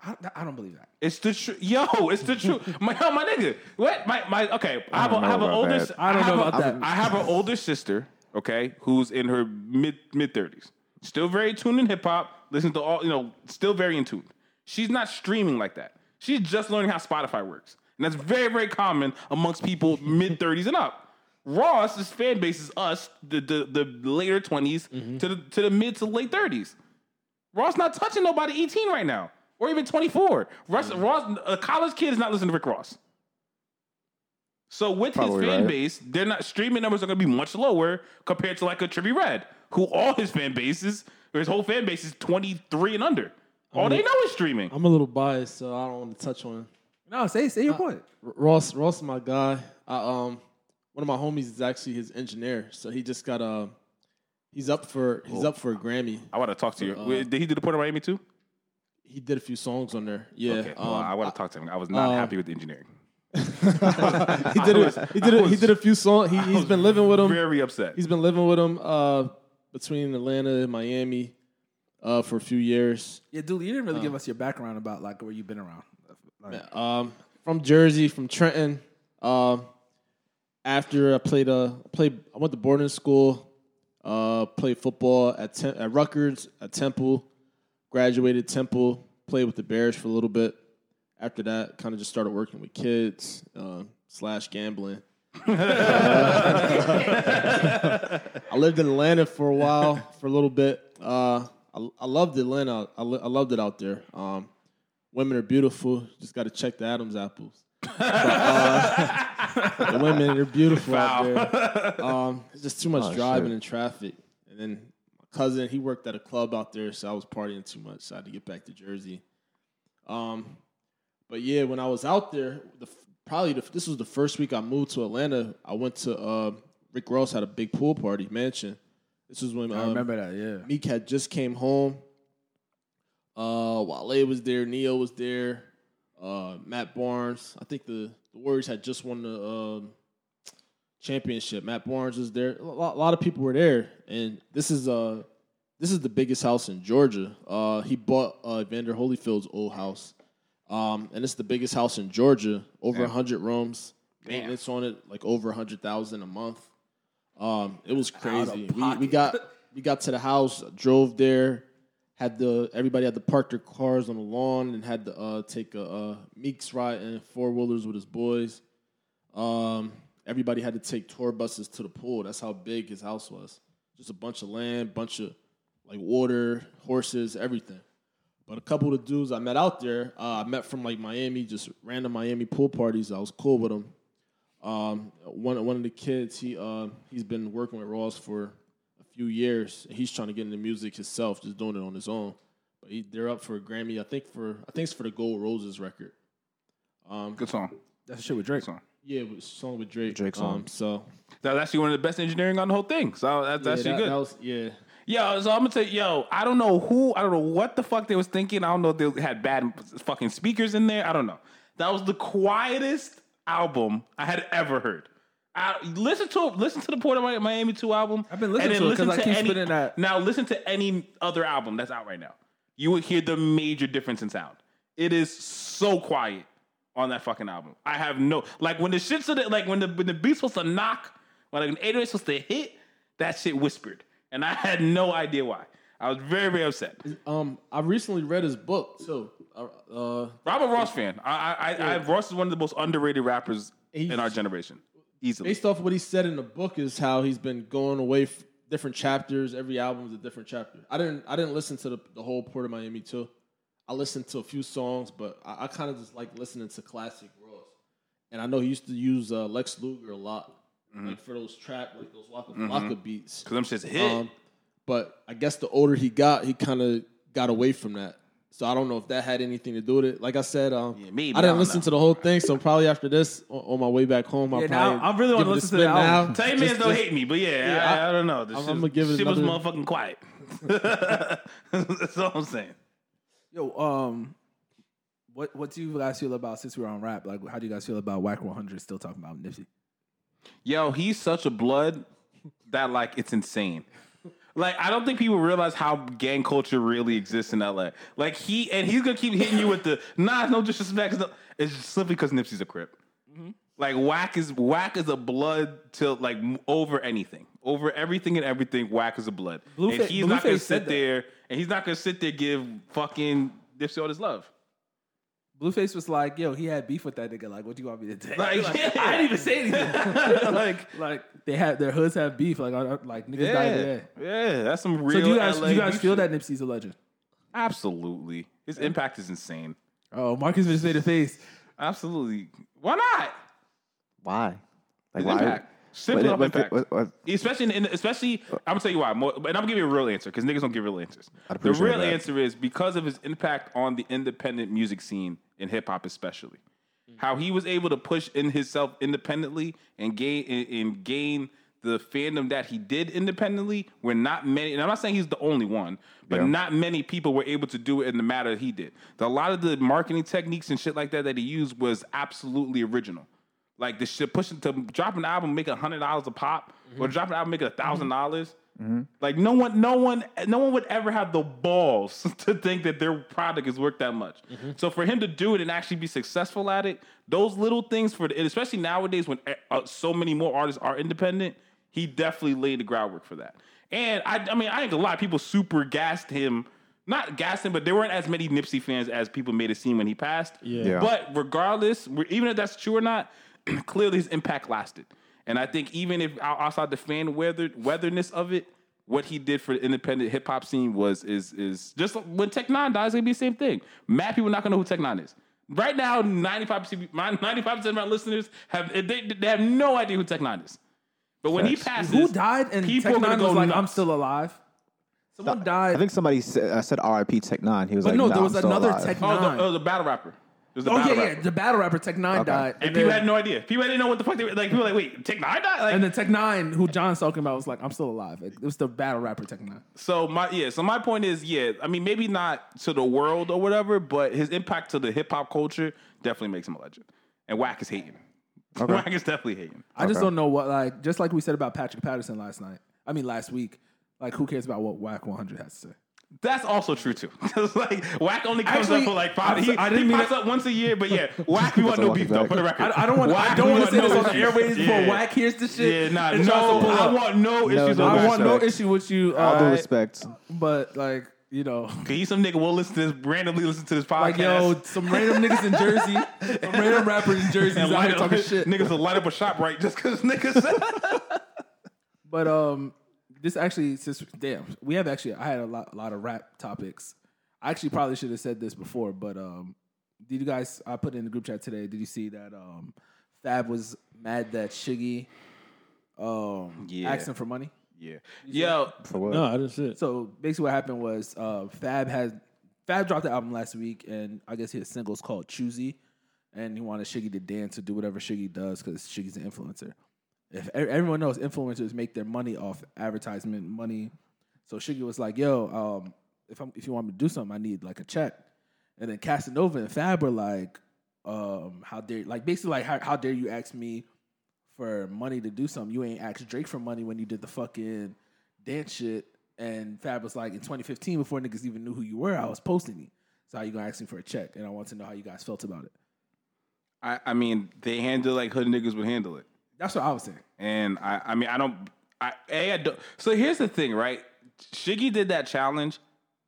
I, I don't believe that. It's the truth, yo. It's the truth, my my nigga. What my my? Okay, I have, a, have an older. that. s- I don't have know a- about that. I have an older sister, okay, who's in her mid mid thirties, still very tuned in hip hop. Listen to all you know, still very in tune. She's not streaming like that. She's just learning how Spotify works, and that's very very common amongst people mid thirties and up. Ross's fan base is us, the the, the later 20s Mm-hmm. to the to the mid to late thirties. Ross not touching nobody 18 right now, or even 24. Ross, Mm. Ross, a college kid is not listening to Rick Ross. So with Probably his fan right. base, they're not streaming numbers are going to be much lower compared to like a Trippie Redd, who all his fan bases, or his whole fan base is 23 and under. All they know is streaming. I'm a little biased, so I don't want to touch on No, say say your point. R- Ross. Ross is my guy. I, um, one of my homies is actually his engineer, so he just got a. He's up for he's up for a Grammy. I want to talk to you. Uh, Wait, Did he do the Port of Miami two? He did a few songs on there. Yeah, Okay, well, um, I want to talk to him. I was not uh, happy with the engineering. He did a, he did a, he did a few songs. He, he's been living with him. Very upset. He's been living with him uh, between Atlanta and Miami uh, for a few years. Yeah, dude, you didn't really give us your background about like where you've been around. Like, Um, from Jersey, from Trenton. Um, after I played, uh, played, I went to boarding school. Uh, played football at Tem- at Rutgers, at Temple. Graduated Temple. played with the Bears for a little bit. After that, kind of just started working with kids uh, slash gambling. I lived in Atlanta for a while, for a little bit. Uh, I, I loved Atlanta. I, li- I loved it out there. Um, women are beautiful. Just got to check the Adams apples. But, uh, the women are beautiful out there. Um, it's just too much Oh, driving shit. and traffic. And then my cousin, he worked at a club out there, so I was partying too much. So I had to get back to Jersey. Um, but yeah, when I was out there, the probably the, this was the first week I moved to Atlanta. I went to uh, Rick Ross had a big pool party mansion. This was when I um, remember that. Yeah. Meek had just came home. Uh, Wale was there. Neo was there. Uh, Matt Barnes. I think the, the Warriors had just won the um, championship. Matt Barnes was there. A lot, a lot of people were there, and this is uh this is the biggest house in Georgia. Uh, he bought uh, Vander Holyfield's old house, um, and it's the biggest house in Georgia. Over a hundred rooms. Maintenance on it like over a hundred thousand a month. Um, it was crazy. We, we got we got to the house, drove there, had the everybody had to park their cars on the lawn and had to uh, take a uh, Meeks ride in four wheelers with his boys. Um, everybody had to take tour buses to the pool. That's how big his house was. Just a bunch of land, bunch of like water, horses, everything. But a couple of the dudes I met out there, uh, I met from like Miami, just random Miami pool parties. I was cool with them. Um, one one of the kids, he uh, he's been working with Ross for a few years. And he's trying to get into music himself, just doing it on his own. But he, they're up for a Grammy. I think for I think it's for the Gold Roses record. Um, Good song. That's the shit with Drake. Song. yeah, it was a song with Drake. Drake song. Um, so That's actually one of the best engineering on the whole thing. So that's yeah, actually that, good. that was yeah. Yo, so I'm gonna tell you, yo, I don't know who, I don't know what the fuck they was thinking. I don't know if they had bad fucking speakers in there. I don't know. That was the quietest album I had ever heard. I, listen to listen to the Port of Miami Two album. I've been listening to it 'cause listen I keep any- spinning that. Now listen to any other album that's out right now. You would hear the major difference in sound. It is so quiet on that fucking album. I have no like when the shit's like when the when the beat's supposed to knock, when like an 808 supposed to hit, that shit whispered, and I had no idea why. I was very very upset. Um, I recently read his book too. Uh, uh, I'm a Ross fan. I, I, I, I Ross is one of the most underrated rappers in our generation, easily. based off what he said in the book is how he's been going away f- different chapters. Every album is a different chapter. I didn't I didn't listen to the, the whole Port of Miami two. I listened to a few songs, but I, I kind of just like listening to classic Ross. And I know he used to use uh, Lex Luger a lot, like for those trap, like those Waka waka beats. Cause them shit's hit. Um, but I guess the older he got, he kind of got away from that. So I don't know if that had anything to do with it. Like I said, um, Yeah, maybe, I I didn't don't listen know. to the whole thing. So probably after this, on, on my way back home, I'll Yeah, now probably I really wanna give it a listen to the spin album. now. Tell your Just- man don't hate me, but yeah, Yeah, I, I- I, don't know. This I'm- shit, I'ma give it shit was motherfucking quiet. That's all I'm saying. Yo, um, what what do you guys feel about since we're on rap? Like, how do you guys feel about Wack 100 still talking about Nipsey? Yo, he's such a blood that like it's insane. Like I don't think people realize how gang culture really exists in LA. Like he and he's gonna keep hitting you with the nah, no disrespect. It's, no, it's just simply because Nipsey's a crip. Like whack is whack is a blood till like over anything, over everything and everything. Wack is a blood, Bluefa- and he's not gonna sit there and he's not gonna sit there give fucking Nipsey all his love. Blueface was like, "Yo, he had beef with that nigga. Like, what do you want me to say? Like, yeah. I didn't even say anything. like like, they had their hoods have beef. Like, I- I- like niggas died yeah, yeah, that's some real. So real. do you guys, LA do you guys feel shit. that Nipsey's a legend? Absolutely. His impact is insane. Oh, Marcus just made a face. Absolutely. Why not? Why? Like His why? impact. Simple What- up what- impact. what- what- especially, in, in, especially, I'm gonna tell you why. More, and I'm gonna give you a real answer because niggas don't give real answers. The real that. answer is because of his impact on the independent music scene in hip hop, especially. How he was able to push in himself independently and gain and, and gain the fandom that he did independently. Where not many, and I'm not saying he's the only one, but Yeah. not many people were able to do it in the matter he did. The, a lot of the marketing techniques and shit like that that he used was absolutely original. Like the shit pushing to drop an album, make a hundred dollars a pop, mm-hmm. or drop an album, make a mm-hmm. thousand dollars. Mm-hmm. Like no one, no one, no one would ever have the balls to think that their product is worth that much. So for him to do it and actually be successful at it, those little things for, and especially nowadays when eh, uh, so many more artists are independent, he definitely laid the groundwork for that. And I, I mean, I think a lot lie, people super gassed him not gassing, but there weren't as many Nipsey fans as people made it seem when he passed. Yeah. Yeah. But regardless, even if that's true or not, clearly his impact lasted. And I think even if out- outside the fan weather weatherness of it, what he did for the independent hip hop scene was is is just when Tech Nine dies, it's gonna be the same thing. Mad people not gonna know who Tech Nine is. Right now, ninety five percent my ninety five percent of my listeners have they, they have no idea who Tech Nine is. But when he passes, Who died and people Tech Nine go was like, nuts. I'm still alive? Someone died. I think somebody said, uh, said R.I.P. Tech Nine. He was but like, no, nah, there was I'm still another alive. Tech Oh, Nine. the, oh, the battle rapper. There's the Oh battle yeah, rapper. yeah. The battle rapper Tech Nine Okay. died, And people had no idea. People didn't know what the fuck they were like. People were like, wait, Tech Nine died? Like, and then Tech Nine, who John's talking about, was like, "I'm still alive." Like, it was the battle rapper Tech Nine. So my yeah, so my point is, yeah, I mean maybe not to the world or whatever, but his impact to the hip hop culture definitely makes him a legend. And Wack is hating. Wack is definitely hating. I just Okay. don't know what like just like we said about Patrick Patterson last night. I mean last week. Like who cares about what Wack 100 has to say? That's also true too. Like Wack only comes Actually, up for like five. I'm He, I didn't he mean pops it- up once a year, but yeah, Wack we want no lucky beef though. For the record, I, I don't want. I don't want to say no this on the airways Yeah. before Wack hears the shit. Yeah, nah, and tries to no, I want no issues no on I want no issue with you. All due respect. But like you know, Cause he's some nigga will listen to this randomly listen to this podcast. like yo, some random niggas in Jersey, some random rappers in Jersey and out light here up, talking shit. niggas will light up a shop right just because niggas. But um, this actually, since damn, we have actually, I had a lot, a lot of rap topics. I actually probably should have said this before, but um, did you guys? I put it in the group chat today. Did you see that um, Fab was mad that Shiggy um Yeah. asked him for money? yeah, yo, For what? No, I didn't see it. So basically, what happened was uh, Fab had Fab dropped the album last week, and I guess his single's called "Choosy," and he wanted Shiggy to dance or do whatever Shiggy does because Shiggy's an influencer. If everyone knows, influencers make their money off advertisement money. So Shiggy was like, "Yo, um, if I'm, if you want me to do something, I need like a check." And then Casanova and Fab were like, um, "How dare like basically like how, how dare you ask me for money to do something? You ain't asked Drake for money when you did the fucking dance shit." And Fab was like, "In 2015, before niggas even knew who you were, I was posting you. So how you gonna ask me for a check?" And I want to know how you guys felt about it. I, I mean they handle like hood niggas would handle it. That's what I was saying. And I, I mean, I don't. I, a, I don't. So here's the thing, right? Shiggy did that challenge.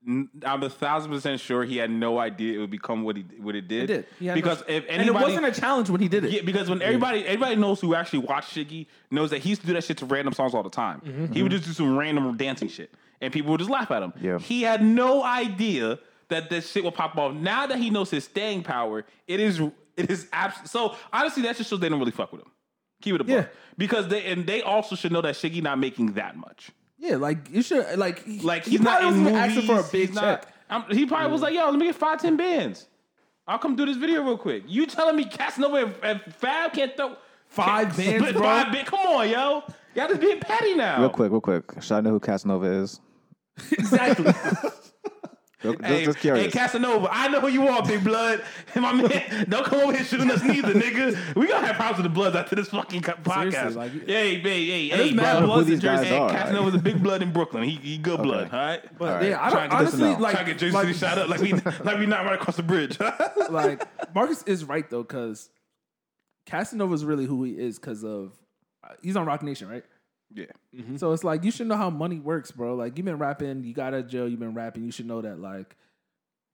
I'm a thousand percent sure he had no idea it would become what he what it did. It did. He had no- because if and it wasn't a challenge when he did it. yeah, because when everybody everybody knows who actually watched Shiggy knows that he used to do that shit to random songs all the time. Mm-hmm. He would just do some random dancing shit, and people would just laugh at him. Yeah. He had no idea that this shit would pop off. Now that he knows his staying power, it is it is abs- So honestly, that just shows they don't really fuck with him. Keep it a Yeah. Because they and they also should know that Shiggy not making that much. Yeah, like you should like he- Like he he's not probably in wasn't movies. asking for a big he's not- check. I'm- he probably was like, "Yo, let me get five, ten bands. I'll come do this video real quick." You telling me Casanova and, and Fab can't throw Five can't bands, bro? Five bands? Come on, yo, y'all just being petty now. Real quick, real quick. Should I know who Casanova is? exactly. Just, Hey, just hey. Casanova, I know who you are, Big Blood. And my man, don't come over here shooting us neither, nigga. We gonna have problems with the Bloods after this fucking podcast. like- hey, hey, hey, there's hey, mad. Bloods in Jersey. Hey, are. Casanova's a big blood in Brooklyn. He, he good blood, all right? But All right. yeah, I don't to get this honestly like Trying to get Jersey like, City shot up like we like we not right across the bridge. like Marcus is right though because Casanova is really who he is because of uh, he's on Roc Nation, right? Yeah. Mm-hmm. So it's like you should know how money works, bro. Like you've been rapping, you got out of jail, you've been rapping. You should know that like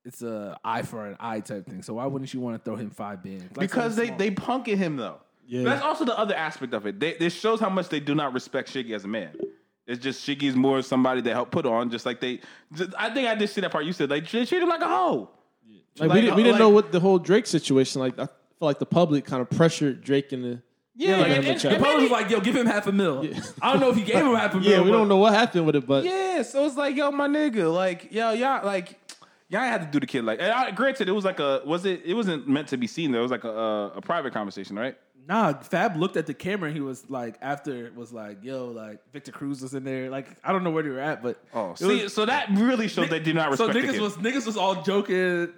it's a eye for an eye type thing. So why wouldn't you want to throw him five bands? Like, because they something they punking him though. Yeah. That's also the other aspect of it. They, this shows how much they do not respect Shiggy as a man. It's just Shiggy's more somebody that help put on, just like they. just- I think I did see that part you said. Like they treat him like a hoe. Like, Like, we, didn't, we didn't like- know what the whole Drake situation. Like I feel like the public kind of pressured Drake into. Yeah, like and, him and- The and public was like, "Yo, give him half a mil." I don't know if he gave him half a mil. Yeah, we but- don't know what happened with it, but yeah. So it's like, yo, my nigga, like, yo, y'all, like, y'all had to do the kid like. And I, granted, it was like a was it? It wasn't meant to be seen. Though. It was like a, a, a private conversation, right? Nah, Fab looked at the camera and he was like, after was like, "Yo, like Victor Cruz was in there." Like I don't know where they were at, but Oh, see, was- so that really showed they did not so respect the niggas kid. was niggas was all joking.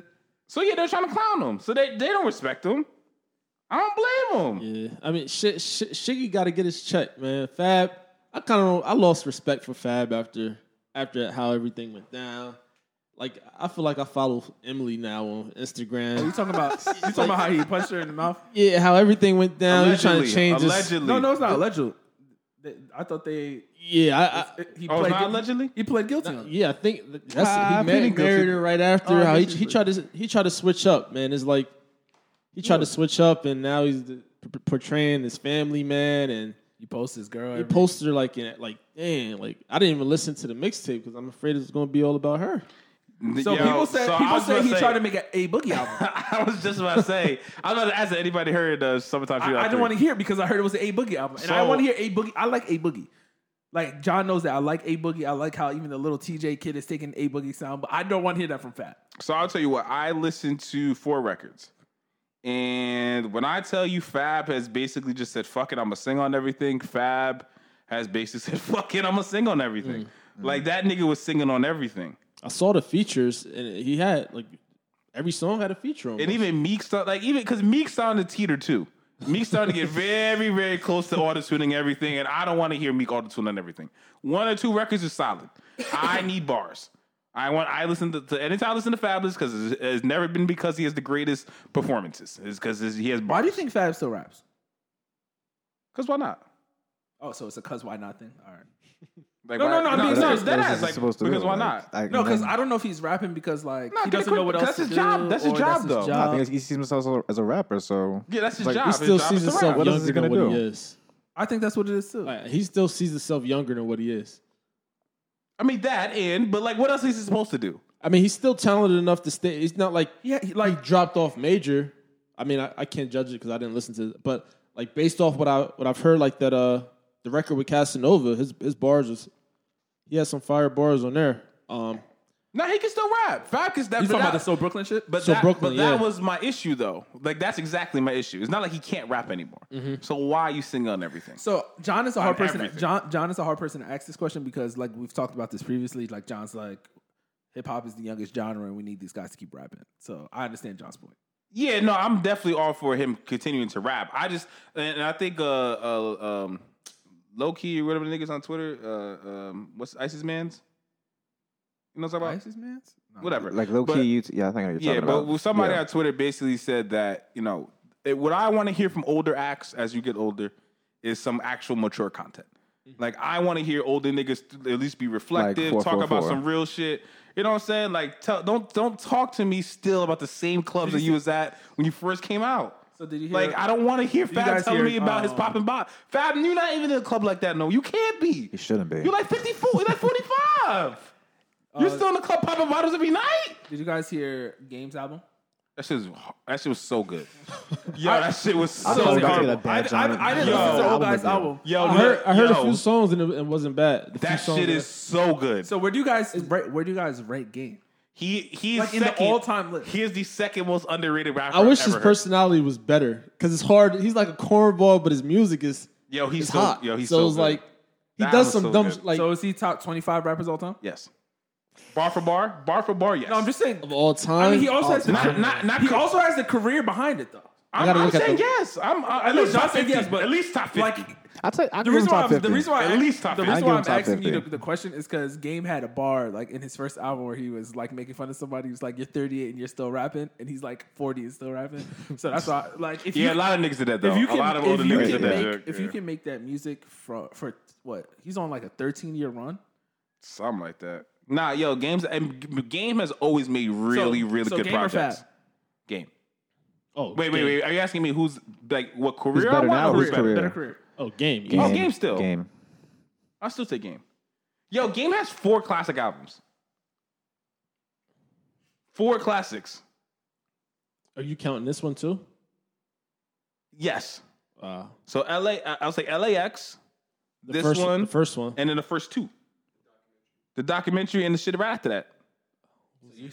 so yeah, they're trying to clown him. So they they don't respect him. I don't blame him. yeah, I mean, shit, shit, Shiggy got to get his check, man. Fab, I kind of I lost respect for Fab after after how everything went down. Like I feel like I follow Emily now on Instagram. You talking about you talking about how he punched her in the mouth? yeah, how everything went down. He's trying to change Allegedly, change his. allegedly. No, no, it's not alleged. I thought they. Yeah, I, I, He Oh, it's pled not guilty- allegedly? He played guilty. on it. yeah, I think that's Ah, he pleading married, married her right after. Oh, how he, he tried to he tried to switch up, man. It's like he tried to switch up, and now he's the, p- portraying this family man, and He posts his girl. he every- posted her like in like, dang, like I didn't even listen to the mixtape because I'm afraid it's going to be all about her. So Yo, people said so people say gonna he tried to make a, a boogie album. I was just about to say. I'm not to ask anybody heard uh, "Summertime I, I didn't want to hear it because I heard it was an A Boogie album, and I So- want to hear A Boogie. I like A Boogie. Like John knows that I like A Boogie. I like how even the little TJ kid is taking A Boogie sound, but I don't want to hear that from Fat. So I'll tell you what. I listened to four records, and when I tell you, Fab has basically just said, "Fuck it, I'm gonna sing on everything." Fab has basically said, "Fuck it, I'm gonna sing on everything." Mm-hmm. Like that nigga was singing on everything, I saw the features, and he had like every song had a feature on. It. And even Meek started like even because Meek sounded teeter too. Meek started to get very, very close to auto tuning everything, and I don't want to hear Meek auto tune on everything. One or two records is solid. I need bars. I want. I listen to, to anytime I listen to Fabolous because it's, it's never been because he has the greatest performances. It's because he has. Bars. Why do you think Fab still raps? Because why not? Oh, so it's a cuz why not thing. All right. Like, No, why- no, no, I mean, it's no, it's that ass, like, supposed to because do, why not? I- No, because I don't know if he's rapping because like Nah, he doesn't know what else that's to his job. do, That's his job, his though. I job. think he sees himself as a, rapper, so Yeah, that's his Like, job. he still job sees himself rap. What else is younger he than gonna what he do? is. I think that's what it is too. Like, he still sees himself younger than what he is. I mean that, and but like, what else is he supposed to do? I mean, he's still talented enough to stay. It's not like Yeah, he- he like dropped off major. I mean, I, I can't judge it because I didn't listen to it. But like based off what I what I've heard, like that uh the record with Casanova, his his bars was he has some fire bars on there. Um, No, he can still rap. Fab can. That, you but talking about that- the So Brooklyn shit? But So that, Brooklyn, but that yeah. was my issue though. Like that's exactly my issue. It's not like he can't rap anymore. So why are you singing on everything? So John is a hard On person. everything. John John is a hard person to ask this question because like we've talked about this previously. Like John's like hip hop is the youngest genre and we need these guys to keep rapping. So I understand John's point. Yeah, no, I'm definitely all for him continuing to rap. I just and I think uh uh um low key or whatever the niggas on Twitter, uh um what's Isis Man's? You know what I'm talking about? Isis Mans? No. Whatever. like low But- key. You yeah, I think I know what you're Yeah, talking but about. somebody yeah. on Twitter basically said that, you know, it, what I want to hear from older acts as you get older is some actual mature content. Like I want to hear older niggas at least be reflective, talk about 444. some real shit. You know what I'm saying? Like tell, don't don't talk to me still about the same clubs that you was at when you first came out. So did you hear? Like I don't want to hear you Fab guys telling hear, me about his um, pop and bop. Fab, you're not even in a club like that. No, you can't be. He shouldn't be. You're like 54. You're like 45. You're Uh, still in the club popping bottles every night. did you guys hear Games album? That shit was that shit was so good. Yo, that shit was so thought it was got to good. get a bad I, John- I, I didn't Yo. listen to the old album guy's album. Yo, I heard I heard yo, a few songs and it, it wasn't bad. The few That songs shit that- is so good. So where do you guys rate, where do you guys rate Game? he he is Like in the second, all-time list. He is the second most underrated rapper. I wish I've his ever heard. personality was better because it's hard. He's like a cornball, but his music is Yo, he's is so hot. yo, he's so, so, it's good. like he That does was some so dumb good. like so is he top twenty five rappers all time? yes, bar for bar, bar for bar. Yes. No, I'm just saying. of all time. I mean, he also has the, time. not not not. he also has the career behind it though. I'm, gotta I'm saying the- yes. I'm uh, at least John top said fifty, yes, but at least top fifty. Like I'd say I'd the reason why top I'm, fifty. the reason why At I, least top the 50. reason I'd why I'm give him asking you the, the question is because Game had a bar like in his first album where he was like making fun of somebody who's like you're 38 and you're still rapping and he's like 40 and still rapping. So that's why like if yeah, you a lot of niggas did that though. if you can a lot of older niggas did that. make shit. if you can make that music for for what he's on like a 13 year run. something like that. Nah, yo, games and game has always made really So- really so good Game or projects. Fab? Game. Oh, Wait, wait, game. wait. Are you asking me who's like what career I better want? now? or Who's who's better? career? Better career. Oh, game. Oh, game still. Game. I still say game. Yo, game has four classic albums. Four classics. Are you counting this one too? Yes. Uh, So LA, I- I'll say LAX, the This first one- the first one. and then the first two. The documentary and the shit right after that.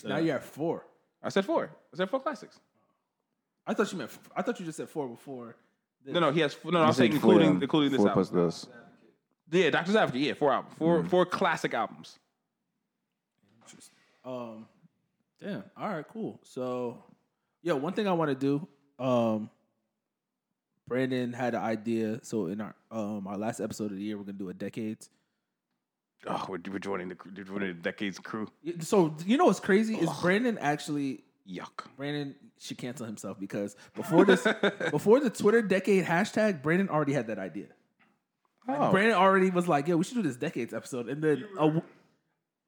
Now you're at four. I said four. I said four classics. I thought you meant. I thought you just said four before. No, no, he has. No, no, I'm saying said four, including yeah. including this Four album. plus this. Yeah, Doctor's Advocate. Yeah, four albums. Four Mm. four classic albums. Um, damn. All right, cool. So, yeah, one thing I want to do. Um, Brandon had an idea. So in our um our last episode of the year, we're gonna do a decades. Oh, we're, we're joining the we're joining the decades crew. So you know what's crazy is Brandon actually Yuck. Brandon should cancel himself because before this before the Twitter decade hashtag, Brandon already had that idea. Oh. Brandon already was like, "Yeah, we should do this decades episode," and then a w-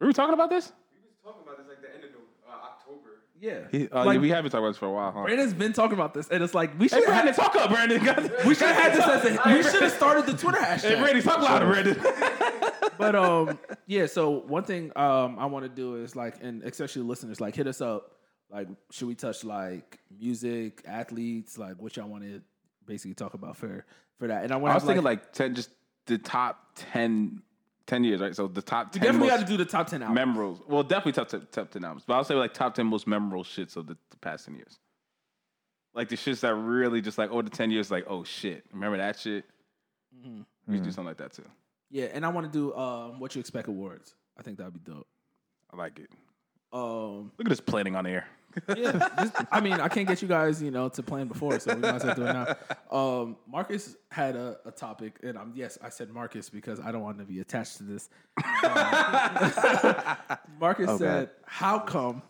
Were we talking about this? We were talking about this like the end of uh, October. yeah, He, uh, Like, yeah, we haven't talked about this for a while, huh? Brandon's been talking about this, and it's like we Hey, should Brandon, have talk up, Brandon. we should have had this as a, we should have started the Twitter hey, hashtag. Brandon, talk louder, Brandon. But um, yeah. So one thing um I want to do is like, and especially listeners, like hit us up. Like, should we touch like music, athletes, like what y'all want to basically talk about for for that? And I want I was thinking like 10, just the top 10, 10 years, right? So the top 10 definitely most got to do the top ten albums. memorable. Well, definitely top 10, top 10 albums. But I'll say like top 10 most memorable shits of the, the past 10 years. Like the shits that really just like over the 10 years, like, oh shit, remember that shit? Mm-hmm. We should do something like that too. Yeah, and I want to do um what you expect awards. I think that'd be dope. I like it. Um, Look at this planning on air. yeah, just, I mean, I can't get you guys, you know, to plan before, so we might as well do it now. Um, Marcus had a, a topic, and I'm yes, I said Marcus because I don't want to be attached to this. Um, Marcus Oh, said, God. "How come?"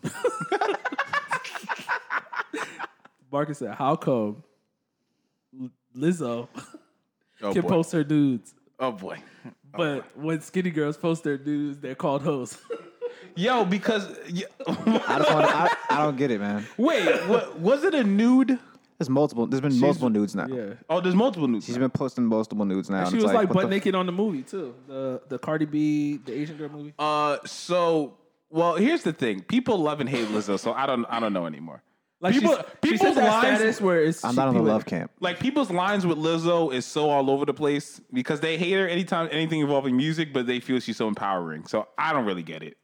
Marcus said, "How come?" Lizzo Oh can boy. post her nudes, oh boy. but when skinny girls post their nudes, they're called hoes. Yo, because yeah, I just want. I, I don't get it, man. wait, what, was it a nude? There's multiple. There's been multiple nudes now. yeah. Oh, there's multiple nudes. She's been posting multiple nudes now. and She it's was like, what butt the f- naked on the movie too. The the Cardi B, the Asian girl movie. Uh, so well, here's the thing: people love and hate Lizzo, so I don't, I don't know anymore. Like people, she's- she people's says that lines, status where it's I'm not on the love camp. like people's lines with Lizzo is so all over the place because they hate her anytime anything involving music, but they feel she's so empowering. So I don't really get it.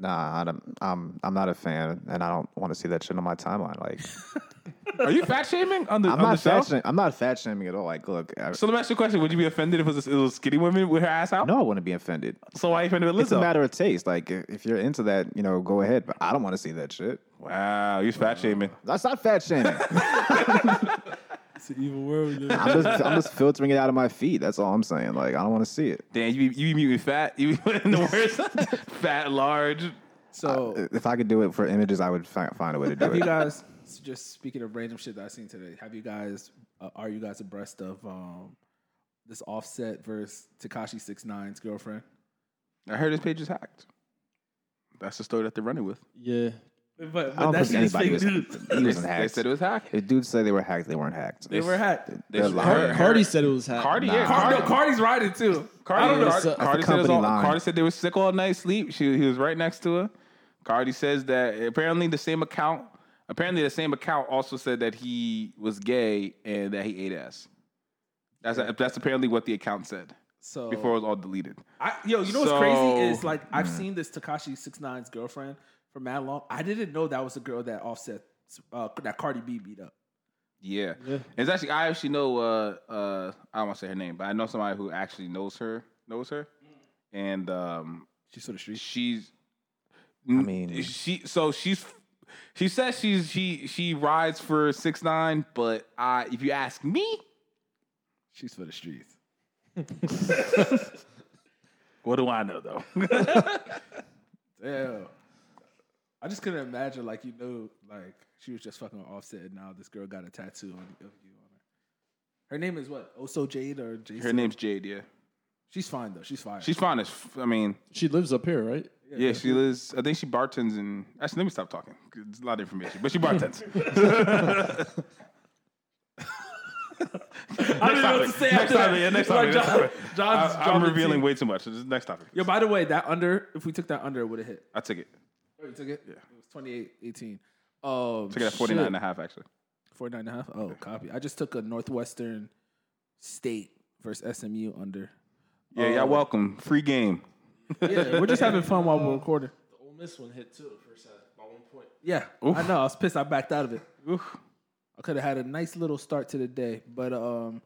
Nah, I don't, I'm I'm not a fan, and I don't want to see that shit on my timeline. Like, Are you fat shaming on the I'm on the not show? fat. Shaming, I'm not fat shaming at all. Like, look, I, So let me ask you a question: Would you be offended if it was, a was skinny woman with her ass out? no, I wouldn't be offended. So why are you offended with It's a Lizzo? matter of taste. Like, if if you're into that, you know, go ahead. But I don't want to see that shit. Wow, you fat shaming. That's not fat shaming. It's an evil world. I'm just I'm just filtering it out of my feed. That's all I'm saying. Like, I don't want to see it. Damn, you be, you be muting fat. You be putting the words fat, large. So If I could do it for images, I would fi- find a way to do it. have you guys just speaking of random shit that I've seen today? Have you guys uh, are you guys abreast of um this Offset versus Tekashi 69's girlfriend? I heard his page is hacked. That's the story that they're running with. Yeah. But, but I don't that think shit anybody fake was. news. He wasn't They said it was hacked. If dudes say they were hacked, they weren't hacked. They were hacked. They They're said- lying. her- Cardi said it was hacked. Cardi, Nah. yeah, Cardi, no, Cardi's riding too. Cardi, I don't know, Cardi, so- Cardi That's said it was company all, line. Cardi said they were sick all night sleep. She he was right next to her. Cardi says that apparently the same account, apparently the same account also said that he was gay and that he ate ass. That's that's apparently what the account said So before it was all deleted. I, yo, you know what's crazy is like I've Mm. seen this Tekashi 69's girlfriend for mad long. I didn't know that was the girl that Offset uh, that Cardi B beat up. Yeah. Yeah. It's actually I actually know uh uh I don't want to say her name, but I know somebody who actually knows her knows her. And um She's for the streets. she's I mean- she so she's she says she's she she rides for six nine, but I if you ask me, She's for the streets. what do I know though? Damn. I just couldn't imagine like you know like she was just fucking Offset and now this girl got a tattoo on of you on her. Her name is what? Oso Jade or Jason? Her name's Jade, yeah. She's fine though. She's fine. She's fine as f- I mean, She lives up here, right? yeah, she lives I think she bartends in actually let me stop talking. 'cause It's a lot of information. But she bartends. I don't know what to say next after topic, that. yeah, next Like, topic, next John- topic. John's I, I'm dropping revealing tea. way too much. So just next topic. Yo, by the way, that under if we took that under, it would have hit. I took it. Oh, you took it? Yeah. It was 28 18. Um, Took it at 49 and a half actually. 49 and a half? Oh, copy. I just took a Northwestern State versus SMU under. Yeah, y'all welcome. Free game. Yeah, we're just having fun while we're recording. The Ole Miss one hit too, first half, by one point. Yeah, I know. I was pissed. I backed out of it. I could have had a nice little start to the day, but um,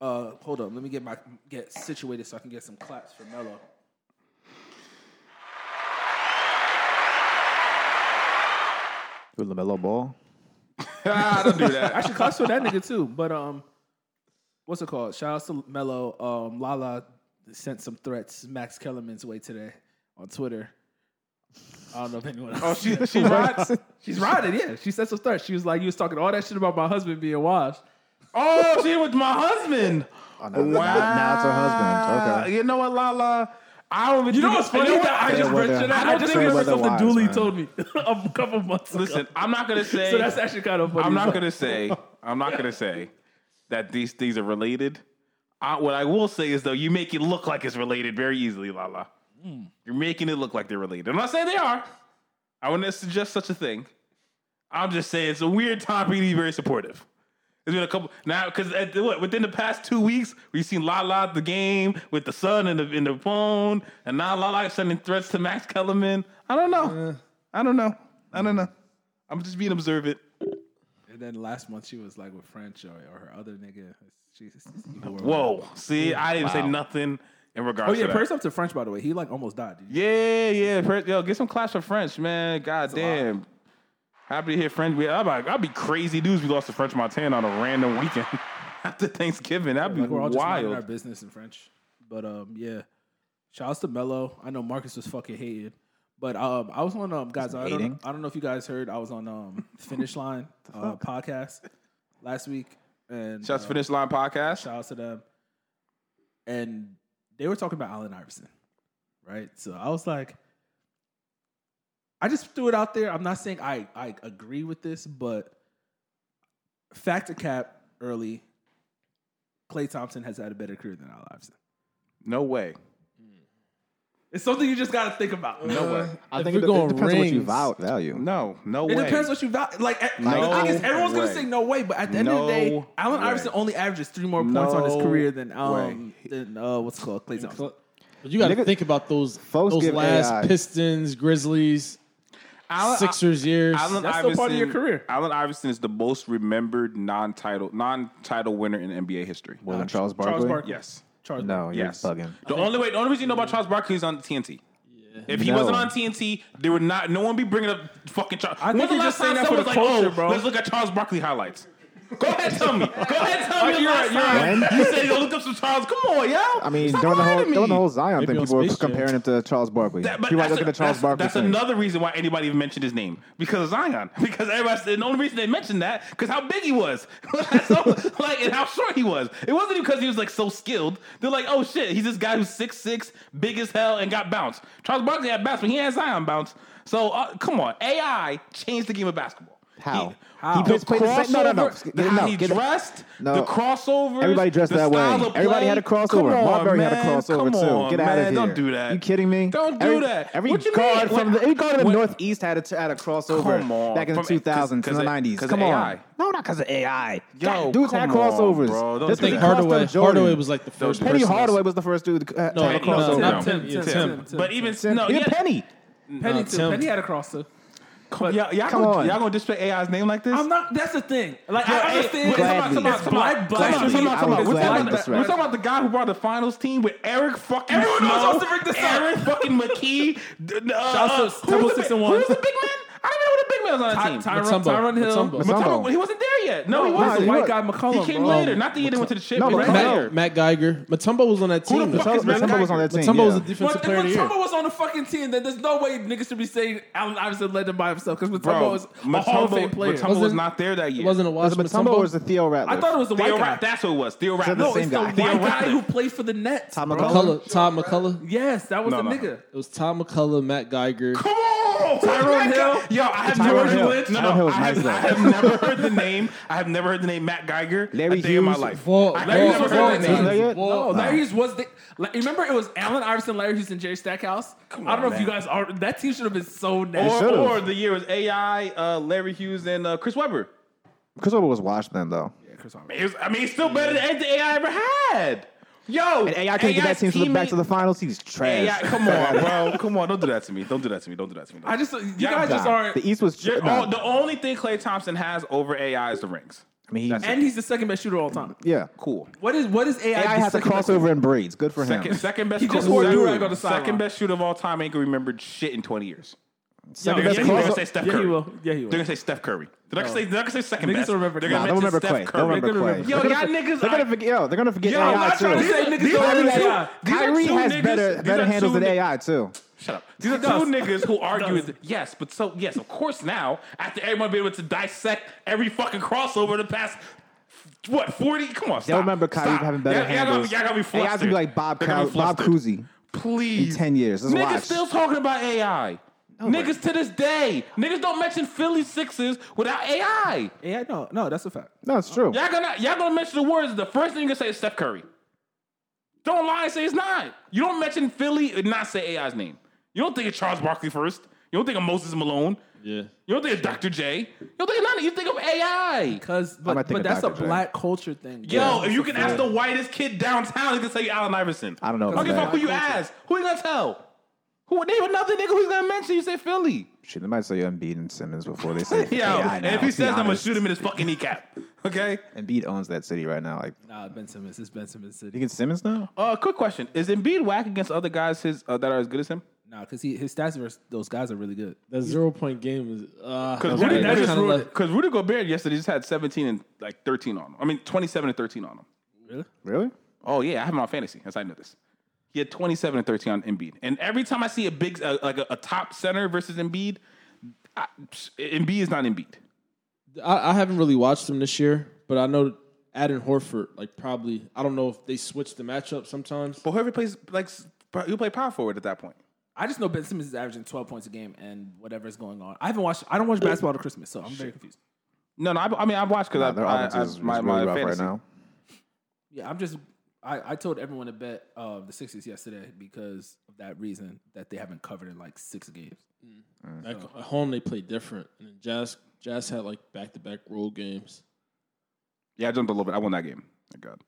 uh, hold up. Let me get my get situated so I can get some claps for Mello. With Lamelo Ball. ah, don't do that. Actually, claps for that nigga too. But um, what's it called? Shout out to Mello. Um, Lala sent some threats Max Kellerman's way today on Twitter. I don't know if anyone else. Oh, she she rides. She's riding, yeah. She said some threats. She was like, you was talking all that shit about my husband being washed. Oh, she with my husband. Oh, no, now, now it's her husband. Okay. You know what, Lala? I don't even You know what's it- funny? you that I just Fair read weather- that. I just fair remember weather something wives, Dooley man. told me a couple months ago. Listen, I'm not gonna say. so that's actually kind of funny. I'm not gonna say. I'm not gonna say that these things are related. I, what I will say is though, you make it look like it's related very easily, Lala. Hmm. You're making it look like they're related. I'm not saying they are. I wouldn't suggest such a thing. I'm just saying it's a weird time for you to be very supportive. There's been a couple now because what within the past two weeks we've seen La La the game with the son in the in the phone, and now La La sending threats to Max Kellerman. I don't know. I don't know. I don't know. I'm just being observant. And then last month she was like with French or, or her other nigga. Jesus. Whoa. See, I didn't say nothing in regards Oh yeah, to that. prayers up to French by the way. He like almost died. Yeah, yeah. French- Yo, get some class for French, man. God damn. Happy to hear French. I'd, be- I'd be crazy dudes. we lost to French Montana on a random weekend after Thanksgiving. That'd be Like we're all just minding our business in French. But um, yeah. Shouts to Mello. I know Marcus was fucking hating. But um, I was on um, guys. I don't, I don't know if you guys heard. I was on um, Finish Line uh, podcast last week, and Shots uh, Finish Line podcast. Shout out to them. And they were talking about Allen Iverson, right? So I was like, I just threw it out there. I'm not saying I, I agree with this, but fact to cap early, Klay Thompson has had a better career than Allen Iverson. No way. It's something you just got to think about. No way. I think we're it, going it depends on what you rings- value. No, no It way. depends what you value. Like, at- No the thing is, everyone's gonna say no way, but at the end of the day, No Allen way. Iverson only averages three more points on his No career than um way. than uh what's it called Klay Thompson. But you got to Nigga- think about those Folks those give last AI. Pistons, Grizzlies, Allen, Sixers years. Allen That's still part of your career. Allen Iverson is the most remembered non-title non-title winner in NBA history. More than Charles Barkley? Charles Barkley. Yes. Charles No, you're Yes. bugging. The only way, the only reason you know about Charles Barkley is on TNT. If he No. wasn't on TNT, there would not. No one be bringing up fucking Charles. I think When's the you're last just saying time that for someone the was like, oh, culture, oh, bro. Let's look at Charles Barkley highlights. Go ahead, tell me. Go ahead, tell me. you're right, you're time right. You said yo, look up some Charles. Come on, yo. I mean, Stop during the whole me. during the whole Zion Maybe thing, people were comparing him to Charles Barkley. That- but people are that's looking a- at Charles that's, Barkley. That's saying, another reason why anybody even mentioned his name because of Zion. Because everybody said the only reason they mentioned that because how big he was, so, like and how short he was. It wasn't because he was like so skilled. They're like, oh shit, he's this guy who's six six, big as hell, and got bounced. Charles Barkley had bounce, but he had Zion bounce. So uh, come on, AI changed the game of basketball. How? He, How? He The played the same- no, no, no. Get it- how no, he get dressed, No. the crossover. Everybody dressed the that way. Everybody had a crossover. Come on, Marbury had a crossover Come too. on, Get out man. of here. Don't do that. You kidding me? Don't do every, that. Every What you guard mean? from the every guard in the Northeast had a had a crossover Come on. back in the From- 2000s, 'cause- in the 'cause of- 90s. 'cause Come of on. AI. No, not because of AI. Yo, God, dudes had come on, crossovers. bro. Don't This do think nigga that. crossed Hardaway. Hardaway was like the first. Penny Hardaway was the first dude to No, to have a crossover. no, Tim, Tim. But even Tim, no, even. Penny. Penny No, too. Penny had a crosser. But Y'all, y'all, Come gonna, on. y'all gonna disrespect AI's name like this? I'm not. That's the thing. Like Yo, I understand. Gladly. come on, come on, It's come black, black. Come come on, come on. We're talking, about the, we're talking about the guy who brought the finals team with Eric fucking Everyone knows Snow, supposed to bring this up. Eric fucking McKie. d- d- uh, to uh, Temple six and one. Who was the big man? I don't know who the big man was on that Ty- team. Tyrone, Mutombo. Tyrone Hill. Mutombo. Mutombo. Mutombo, he wasn't there yet. No, he No, wasn't. the white guy McCollum. He came bro. later, not the year they went to the ship. No, he was McCollum. later. Matt Geiger. Mutombo was on that team. Who the fuck is Matt Mutombo was on that team. Mutombo was yeah. a defensive But player of the year. Mutombo was on the fucking team. That there's no way niggas should be saying Allen Iverson led them by himself because Mutombo Bro, was a Hall of Fame player. Mutombo was Wasn't- there that year. It wasn't a Was Watch it Mutombo or was Mutombo. it Theo Ratliff? I thought it was the white guy. That's who it was. Theo the Ratliff. No, same it's the white guy who played for the Nets. Tom bro. MacCulloch? MacCulloch, Todd MacCulloch. Yes, that was No, the nigga. It was Todd MacCulloch, Matt Geiger. Come on, Tyrone Hill. Yo, I have Tyrone never Hill. Lynch. No, Tyrone no, Hill was I have, nice. I have never heard the name. I have never heard the name Matt Geiger Larry a day in my life. Vault- I have Larry never Hughes heard was that name. that? No, Larry Hughes was the. Like, remember, it was Allen Iverson, Larry Hughes, and Jerry Stackhouse. I don't know if you guys are. That team should have been so Or, nasty. should've. or the year was AI, uh, Larry Hughes, and uh, Chris Webber. Chris Webber was washed then, though. Yeah, Chris Harper. It was, I mean, it's still better than anything AI ever had. Yo, And AI can't get that team to the back to the finals. He's trash. AI, come on, bro. Come on. Don't do that to me. Don't do that to me. Don't do that to me. I just, you Yeah, guys just aren't. The East was. Tr- You're- nah. oh, the only thing Klay Thompson has over AI is the rings. I mean, he, and he's the second best shooter of all time. yeah. Cool. What is what is AI? AI has a second best crossover in braids. Good for Second, him. second best. He just wore a do-rag on the sideline. Second best shooter of all time ain't gonna remember shit in twenty years. Second yeah, best he They're gonna say Steph Yeah, Curry. he will. Yeah, he will. They're gonna say Steph Curry. They're not gonna say. They're not gonna say second Niggas best. will remember They're Klay. gonna Nah, they'll mention remember Steph Klay. They'll Curry. remember They're Klay. gonna Yo, They're y'all gonna- niggas. They're gonna forget. Yo, they're gonna forget Yo, I'm AI not trying to too. say niggas these don't are remember two- AI. these are Kyrie two has niggas- better these better are handles two than ni- AI too. Shut up. These are two does. niggas who argue with yes, but so yes, of course now after everyone been able to dissect every fucking crossover in the past what forty? Come on, stop. Y'all remember Kyrie stop. having better y'all, y'all handles. Y'all gotta be Hey, y'all flustered. to be like Bob Y'all gotta Cow- be Bob flustered. Cousy. Please. In 10 years. Let's Niggas watch. still talking about AI. Niggas to this day. Niggas don't mention Philly Sixers without AI. Yeah, no, no, that's a fact. No, it's true. Y'all gonna y'all gonna mention the words. The first thing you gonna say is Steph Curry. Don't lie and say it's not. You don't mention Philly and not say AI's name. You don't think of Charles Barkley first. You don't think of Moses Malone. Yeah. You don't think of Dr. J. You don't think of none. You think of AI. Because, might but, but that's a Dr. J. black culture thing. Yo, Yeah. if you can ask the whitest kid downtown, he can tell you Allen Iverson. I don't know I don't give a fuck who you that. ask. Who you gonna tell? Who would name another nigga who's gonna mention? You say Philly. Shit, they might say Embiid and Simmons before they say Yo, AI and now, if he let's be says, I'm gonna honest. shoot him in his fucking kneecap. Okay. Embiid owns that city right now. Like, Nah, Ben Simmons. It's Ben Simmons you city. get Simmons now? Uh, quick question: Is Embiid whack against other guys his uh, that are as good as him? Nah, because his stats versus those guys are really good. That zero point game is uh Because that's Rudy, kinda because like- Rudy, 'cause Rudy Gobert yesterday just had 17 and like 13 on him. I mean, 27 and 13 on him. Really? Really? Oh yeah, I have him on fantasy. That's how I know this. He had 27 and 13 on Embiid. And every time I see a big uh, like a, a top center versus Embiid, I, Embiid is not Embiid. I, I haven't really watched them this year, but I know Adam Horford, like probably I don't know if they switch the matchup sometimes. But whoever plays like he'll play power forward at that point. I just know Ben Simmons is averaging 12 points a game and whatever's going on. I haven't watched. I don't watch basketball to Christmas, so I'm very confused. No, no. I, I mean, I've watched because their I, I, offense I, is, is my, really my rough fantasy. right now. Yeah, I'm just. I, I told everyone to bet uh, the Sixers yesterday because of that reason that they haven't covered in like six games. Back at home they play different, and then Jazz Jazz had like back to back road games. Yeah, I jumped a little bit. I won that game. Thank God.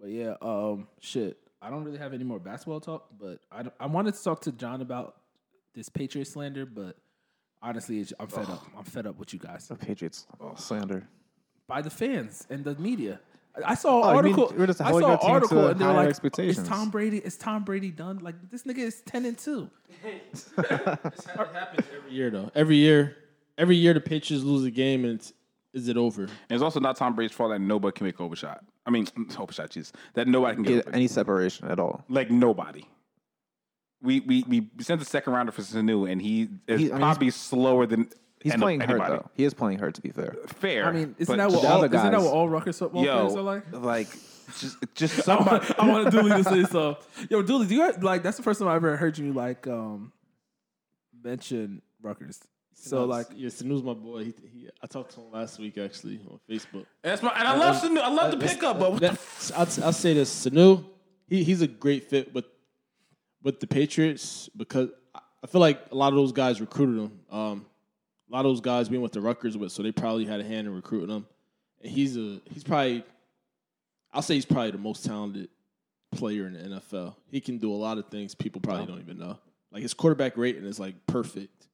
But yeah, um, shit. I don't really have any more basketball talk, but I, I wanted to talk to John about this Patriot slander, but honestly, it's, I'm fed up. I'm fed up with you guys The Patriots slander. by the fans and the media. I- I saw Oh, an you mean article. we're just I saw an article, to and they were like, expectations. "Is Tom Brady? Is Tom Brady done? Like this nigga is ten and two. It happens every year though. Every year, every year the Patriots lose a game, and it's, is it over? And it's also not Tom Brady's fault that nobody can make an overshot. I mean, mm, overshot, jeez. That nobody can get, Get any separation at all. like nobody. We we we sent the second rounder for Sanu, and he is He- I mean, probably slower than He's any- playing hurt anybody. though. He is playing hurt to be fair. Fair. I mean, isn't but that what the all, other isn't that guys- what all Rutgers football players are like? like just just somebody. I want Dooley to say so. Yo, Dooley, do you like? That's the first time I ever heard you like um mention Rutgers. So like, yeah, Sanu's my boy. He, he, I talked to him last week actually on Facebook. That's my and I love Sanu. I love the pickup, but what the that- I'll, I'll say this: Sanu, he, he's a great fit with with the Patriots because I- I feel like a lot of those guys recruited him. Um, a lot of those guys being with the Rutgers with, so they probably had a hand in recruiting him. And he's a he's probably, I'll say he's probably the most talented player in the NFL. He can do a lot of things people probably don't even know. Like his quarterback rating is like perfect.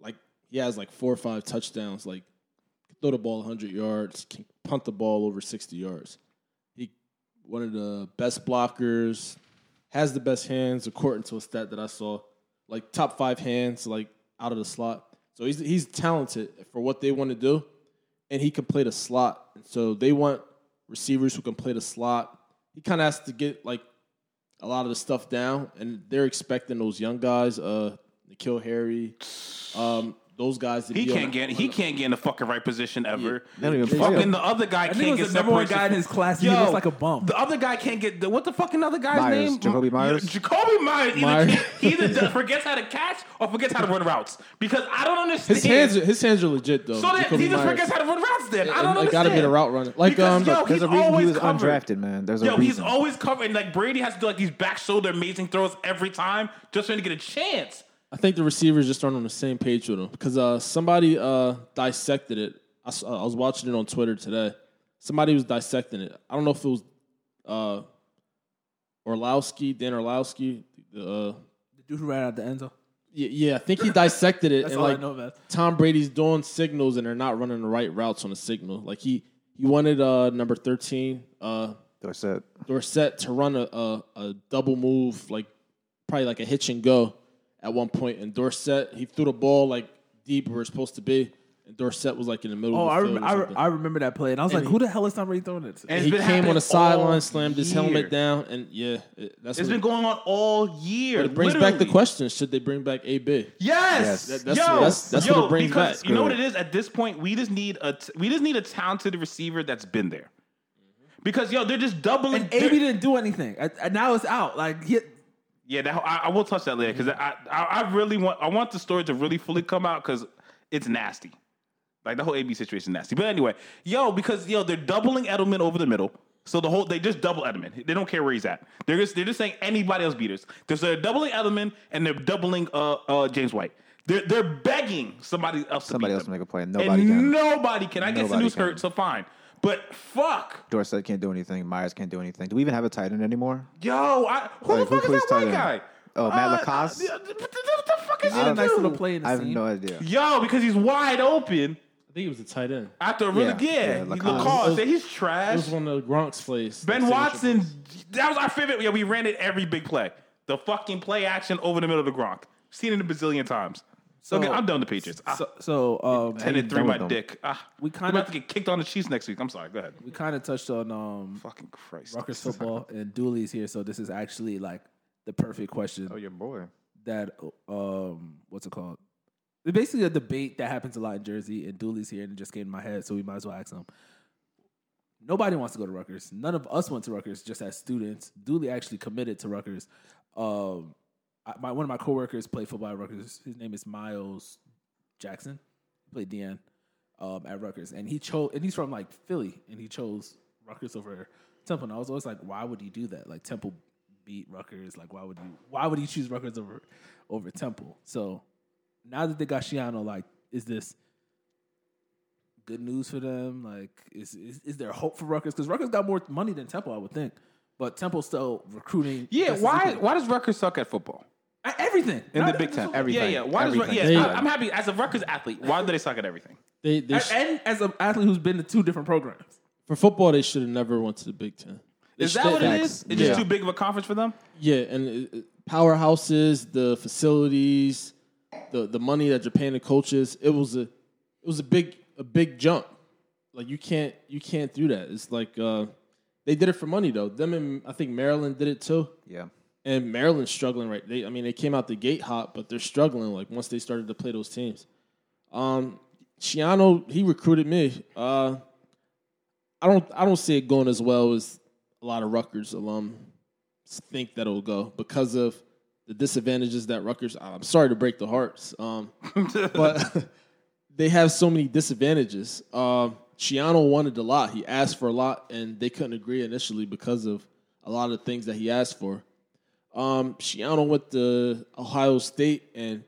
Like he has like four or five touchdowns. Like throw the ball 100 yards, can punt the ball over 60 yards. He one of the best blockers, has the best hands according to a stat that I saw, like top five hands, like out of the slot. So he's he's talented for what they want to do, and he can play the slot. And so they want receivers who can play the slot. He kind of has to get like a lot of the stuff down, and they're expecting those young guys, uh, N'Keal Harry, um, those guys. To he be can't get he can't get in the fucking right position ever. They don't even Fucking him. the other guy I can't think he get was the number one separation guy in from- his class. and He looks like a bum. The other guy can't get the, what the fucking other guy's Meyers, name? Jakobi Meyers? Yeah, Jakobi Meyers. Either, Meyers. can't- he either does- forgets how to catch or forgets how to run routes because I don't understand. His hands, are, his hands are legit though. So then Jakobi he just Meyers. forgets how to run routes. Then I don't understand. gotta be the route runner. Like Because, um, yo, There's he's a reason he always was covered. undrafted, man. There's a Yo, reason. he's always covering. Like Brady has to do like these back shoulder amazing throws every time just trying to get a chance. I think the receivers just aren't on the same page with him because uh, somebody uh, dissected it. uh, I was watching it on Twitter today. Somebody was dissecting it. I don't know if it was uh, Orlovsky, Dan Orlovsky. The, uh, The dude who ran out the end zone. yeah, yeah, I think he dissected it That's and all like I know about. Tom Brady's doing signals and they're not running the right routes on the signal. Like he he wanted uh, number thirteen. Uh, Dorset. Dorsett to run a, a, a double move, like probably like a hitch and go at one point. in Dorsett, he threw the ball like deep where it's supposed to be. and Dorsett was like in the middle. Oh, of I, the rem- or I, something. I remember that play, and I was And like, he- "Who the hell is Tom Brady throwing it to?" And he came on the sideline, all slammed his year. helmet down, and yeah, it, that's It's what, been going on all year. But it brings back the question: Should they bring back AB? Yes, Yes. That- that's- yo, that's- that's yo, what it brings because back. you know what it is. At this point, we just need a t- we just need a talented receiver that's been there. Because yo, they're just doubling. and AB didn't do anything, and and now it's out. Like, he, Yeah, that, I, I will touch that later because I, I I really want I want the story to really fully come out because it's nasty. Like the whole AB situation is nasty. But anyway, yo, because yo, they're doubling Edelman over the middle. So the whole they just double Edelman. They don't care where he's at. They're just they're just saying anybody else beaters. They're, so they're doubling Edelman and they're doubling uh uh James White. They're they're begging somebody else Somebody to beat else them. make a play. And Nobody can. Nobody can. I guess the Nobody news can. hurt, so fine. But fuck, Dorsett can't do anything. Myers can't do anything. Do we even have a tight end anymore? yo, I, who Like, the who fuck is plays that tight white end? guy? Oh, Matt Uh, LaCosse? uh, what the, what the fuck is he had a nice little play in the I have scene. no idea. Yo, because he's wide open I think he was a tight end. after a really Yeah, yeah, yeah, yeah LaCosse. LaCosse. and he's It trash. was one of Gronk's plays. Ben Watson, that was our favorite. Yeah, we ran it every big play. The fucking play action over the middle of the Gronk. Seen it a bazillion times. So, okay, I'm done with the Patriots. Ah, so, so um, ten and three, done my them. dick. Ah, We we kinda- kind of about to get kicked on the Chiefs next week. I'm sorry. Go ahead. we kind of touched on um, Fucking Christ. Rutgers football, and Dooley's here, so this is actually like the perfect question. Oh, your boy. that um what's it called? It's basically a debate that happens a lot in Jersey, and Dooley's here and it just came in my head, so we might as well ask him. Nobody wants to go to Rutgers. None of us went to Rutgers just as students. Dooley actually committed to Rutgers. Um, I, my one of my coworkers played football at Rutgers. His name is Miles Jackson. He played DN um, at Rutgers, and he chose. And he's from like Philly, and he chose Rutgers over Temple. And I was always like, why would he do that? Like Temple beat Rutgers. Like why would you? Why would he choose Rutgers over over Temple? So now that they got Schiano, like, is this good news for them? Like, is is, is there hope for Rutgers? Because Rutgers got more money than Temple, I would think. But Temple's still recruiting. Yeah, why why does Rutgers suck at football? At everything In the Big Ten. Everything. Yeah, yeah. Why does Rut- Everything. yes, They- I, I'm happy as a Rutgers athlete. Why do they suck at everything? They, they sh- And as an athlete who's been to two different programs. for football, they should have never went to the Big Ten. They Is should- that what it Facts. is? It's Yeah. just too big of a conference for them? Yeah, and it- it- powerhouses, the facilities, the the money that you're paying the coaches, it was a it was a big a big jump. Like you can't you can't do that. It's like uh, they did it for money though. Them and I think Maryland did it too. Yeah. And Maryland's struggling right. They I mean they came out the gate hot, but they're struggling like once they started to play those teams. Um Schiano, he recruited me. Uh I don't I don't see it going as well as a lot of Rutgers alum think that it'll go because of the disadvantages that Rutgers. I'm sorry to break the hearts, um, but they have so many disadvantages. Um, Schiano wanted a lot. He asked for a lot, and they couldn't agree initially because of a lot of things that he asked for. Um, Schiano went to Ohio State, and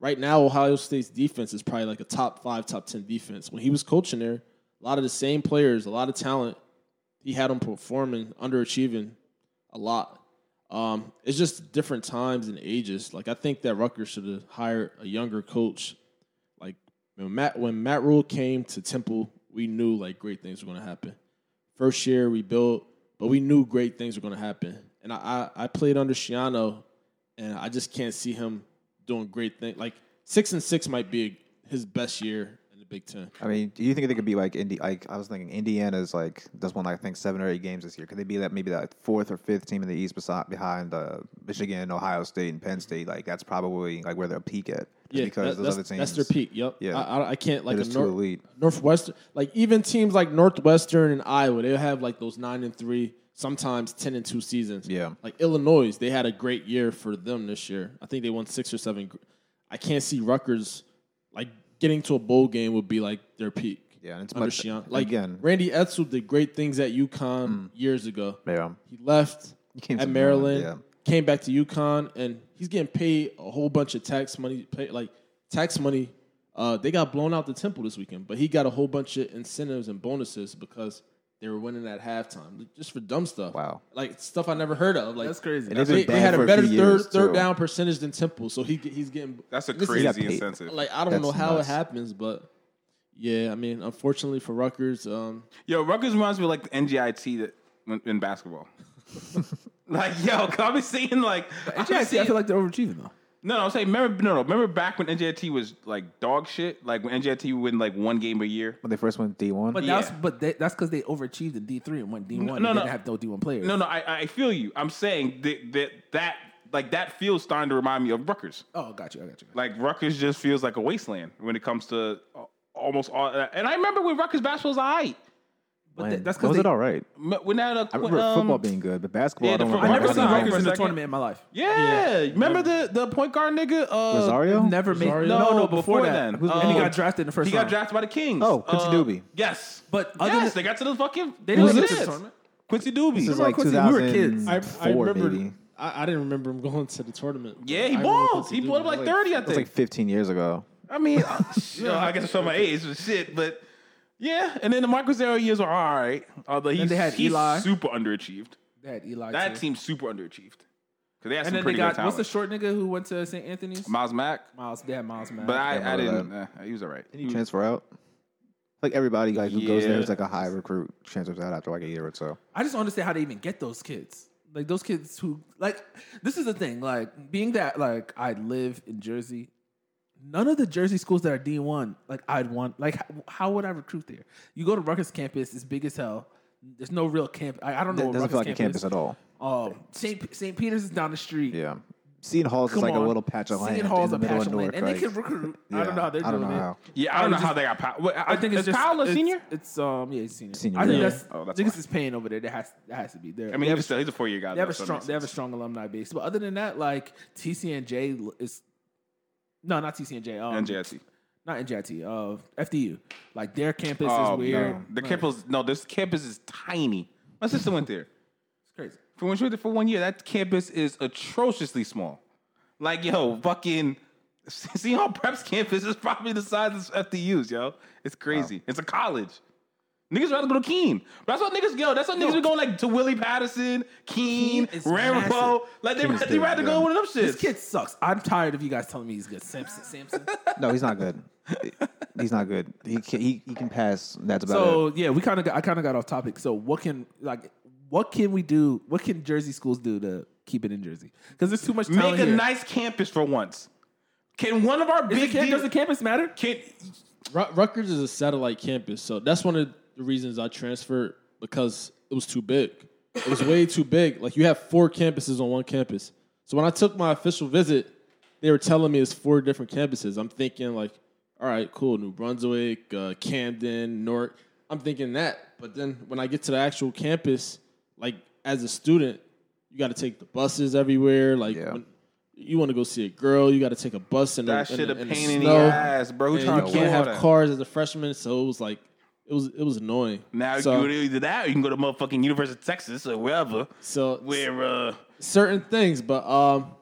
right now Ohio State's defense is probably like a top five, top ten defense. When he was coaching there, a lot of the same players, a lot of talent. He had them performing, underachieving a lot. Um, it's just different times and ages. Like I think that Rutgers should have hired a younger coach. Like when Matt when Matt Rhule came to Temple, we knew like great things were going to happen. First year we built, but we knew great things were going to happen. And I, I I played under Schiano, and I just can't see him doing great things. Like six and six might be his best year in the Big Ten. I mean, do you think they could be like Indi- Like I was thinking, Indiana's like does one I think seven or eight games this year. Could they be that maybe that fourth or fifth team in the East beside behind uh, Michigan, Ohio State, and Penn State? Like that's probably like where they'll peak at. Yeah, because that- those that's, other teams. that's their peak. Yep. Yeah. I, I, I can't like a just too Nor- elite. Northwestern, like even teams like Northwestern and Iowa, they have like those nine and three, sometimes ten and two seasons. Yeah. Like Illinois, they had a great year for them this year. I think they won six or seven. I can't see Rutgers like getting to a bowl game would be like their peak. Yeah, and it's under much- Schiano. Like again- Randy Edsall did great things at UConn years ago. Yeah. He left came at Maryland, Maryland, came back to UConn, and he's getting paid a whole bunch of tax money. Pay, like tax money, uh, they got blown out the Temple this weekend, but he got a whole bunch of incentives and bonuses because they were winning at halftime, just for dumb stuff. Wow. like stuff I never heard of. Like That's crazy. And they've They, been they banned had a a better third third too. down percentage than Temple, so he he's getting. That's a this is- crazy incentive. Like I don't know how nuts. it happens, but yeah, I mean, unfortunately for Rutgers, um, Yo, Rutgers reminds me of like the NJIT that in, in basketball. like, yo, 'cause I've been seeing like, I've I feel like they're overachieving though. No, no, I'm saying remember no, no, remember back when NJT was like dog shit, like when NJT would win like one game a year. When they first went D one. But Yeah. that's but they, that's because they overachieved in D three and went D one. No, No, no, they no. didn't have no D one players. No, no, I, I feel you. I'm saying that that that like that feels starting to remind me of Rutgers. Oh, got you. I got you. Like Rutgers just feels like a wasteland when it comes to uh, almost all. And I remember when Rutgers basketball was alright. But When- th- that's was because it all right? M- When that, uh, I remember um, football being good, but basketball. yeah, I don't the. I never Rutgers seen was Rutgers for a in tournament in my life. Yeah, remember the the point guard nigga uh, Rosario. Never made. Rosario? No, no, before, that. then. and he Uh, got drafted in the first He got drafted by the Kings. Oh, Quincy Uh, Douby. Yes, But other yes, than- they got to the fucking. They didn't Who's get to the tournament. Quincy Douby. This is like Quincy, we were kids. I, I remember. maybe. I, I didn't remember him going to the tournament. yeah, he I remember balls. He Douby. up like thirty. I It was think. like 15 years ago. I mean, uh, you know, I guess I show my age and shit, but yeah. And then the Marcus Zero years were all right. Although he's, they had he's Eli. super underachieved. They had Eli. That too. team's super underachieved because they had and some then they pretty got good what's the short nigga who went to St. Anthony's? Myles Mack, Miles. They had Miles man. but I, I remember didn't. Uh, he was all right. Did he transfer out? Like everybody like who goes there Yeah. like a high recruit transfers out after like a year or so. I just don't understand how they even get those kids. Like those kids who like this is the thing. Like being that like I live in Jersey, none of the Jersey schools that are D one like I'd want. Like how, how would I recruit there? You go to Rutgers campus, it's big as hell. There's no real camp. I, I don't know. It doesn't feel like Rutgers a campus at all. Um, St. St. Peter's is down the street. Yeah. Seton Hall's is like on. a little patch of land Seton Hall's in the a middle patch of of land, Newark. and they can recruit. I don't know how they're I don't doing know it. how. Yeah, I don't know just- how they got power. Wait, I think it's is just Powell a it's- senior? It's um yeah, he's senior. Senior, I think yeah. that's Oh, that's niggas why. is paying over there. That has that has to be there. I mean, he's, still, he's a four year guy. they have though, a so strong makes they have a strong alumni base. But other than that, like TCNJ is no, not TCNJ. Um, NJIT. not NJIT. Uh, FDU. Like their campus Oh, is weird. no. The Like, campus, no, this campus is tiny. My sister went there. It's crazy. For when she went there for one year, that campus is atrociously small. Like, yo, fucking Seton Hall Prep's campus is probably the size of FDU's, yo. It's crazy. It's a college. Niggas rather go to Kean. That's what niggas go. That's what niggas be going like to Willie Paterson, Kean, Kean Ramapo. Like they, they rather yeah. go with them shits. This kid sucks. I'm tired of you guys telling me he's good. Samson. Samson. No, he's not good. he's not good. He can, he, he can pass. That's about so it. So yeah, we kind of I kind of got off topic. So what can like what can we do? What can Jersey schools do to keep it in Jersey? Because there's too much Make a here. nice campus for once. Can one of our Is big the camp, D- does the campus matter? can Ru- Rutgers is a satellite campus, so that's one of the reasons I transferred because it was too big. It was way too big. Like you have four campuses on one campus. So when I took my official visit, they were telling me it's four different campuses. I'm thinking like, all right, cool, New Brunswick, uh, Camden, Newark. I'm thinking that, but then when I get to the actual campus, like as a student, you got to take the buses everywhere. Like Yeah. when you want to go see a girl, you got to take a bus in that the, in shit the- a in the pain in the ass, bro? And you can't have cars as a freshman, so it was like it was it was annoying. Now so, you can do either that or you can go to motherfucking University of Texas or wherever. so Where uh certain things, but um,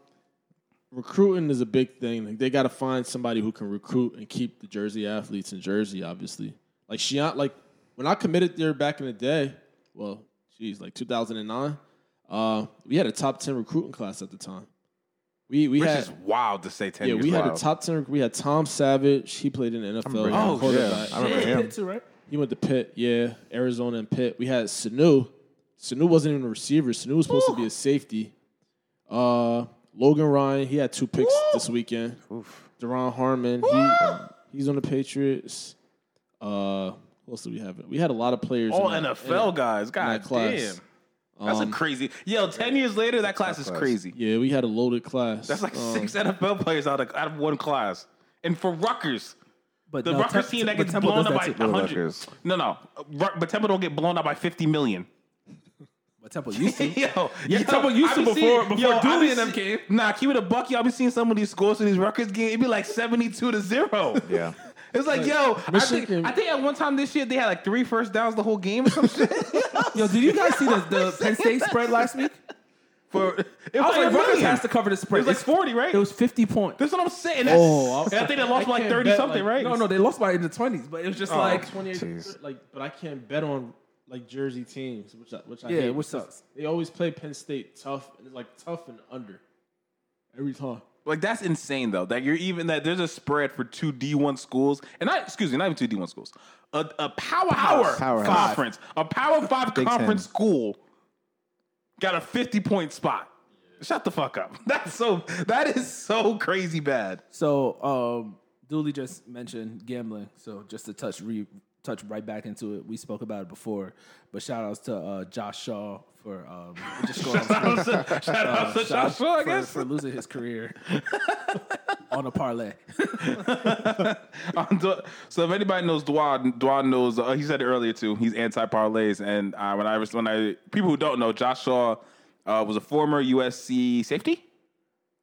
recruiting is a big thing. Like they got to find somebody who can recruit and keep the Jersey athletes in Jersey. Obviously, like Shion, like when I committed there back in the day, well, geez, like 2009, uh, we had a top 10 recruiting class at the time. We we which had is wild to say ten yeah years we had a top 10. We had Tom Savage. He played in the NFL. Oh, yeah. I remember him. Pitt too, right? He went to Pitt, yeah, Arizona and Pitt. We had Sanu. Sanu wasn't even a receiver. Sanu was supposed to be a safety. Uh, Logan Ryan, he had two picks this weekend. Deron Harmon, he he's on the Patriots. Uh, what else do we have? We had a lot of players. All in that- NFL in- guys. in God that class. damn. That's a Um, crazy. Yo, ten years later, that class is class. crazy. Yeah, we had a loaded class. That's like Um, six NFL players out of out of one class. And for Rutgers, But the no, Rutgers Tem- team that but gets blown up by too. hundred. No, no, but Temple don't get blown up by fifty million. But Temple used to. yo, Yeah, yo, Temple used to be before- seeing- before yo, I Dooley be and them see- came. Nah, keep it a buck. Y'all be seeing some of these scores in these Rutgers games. It'd be like seventy-two to zero. Yeah. It's like, yo, I think, I think at one time this year they had like three first downs the whole game or some shit. Yo, did you guys see the, the Penn State spread last week? For it was was like, like Rutgers has to cover the It was like forty, right? It was 50 points. That's what I'm saying. That's, Oh, and I think they lost by like thirty bet, something, like- right? No, no, they lost by in the 20s, but it was just Oh. like 28, Jeez. like, but I can't bet on like Jersey teams, which I, which I Yeah, hate which sucks. They always play Penn State tough, and it's like tough and under every time. Like that's insane though. That you're even that there's a spread for two D1 schools, and not excuse me, not even two D1 schools. A, a powerhouse, Powerhouse. conference, a Power Five Big conference Ten. school got a 50 point spot. Shut the fuck up. That's so. That is so crazy bad. So, um, Dooley just mentioned gambling. So, just to touch re, touch right back into it, we spoke about it before. But shout outs to uh, Josh Shaw for um, just going. Shout out to Uh, Shout Joshua, I for, guess. for losing his career on a parlay. Um, so if anybody knows Dwan, Dwan knows. Uh, he said it earlier too. He's anti parlays, and uh, when I was when I people who don't know, Josh Shaw uh, was a former USC safety.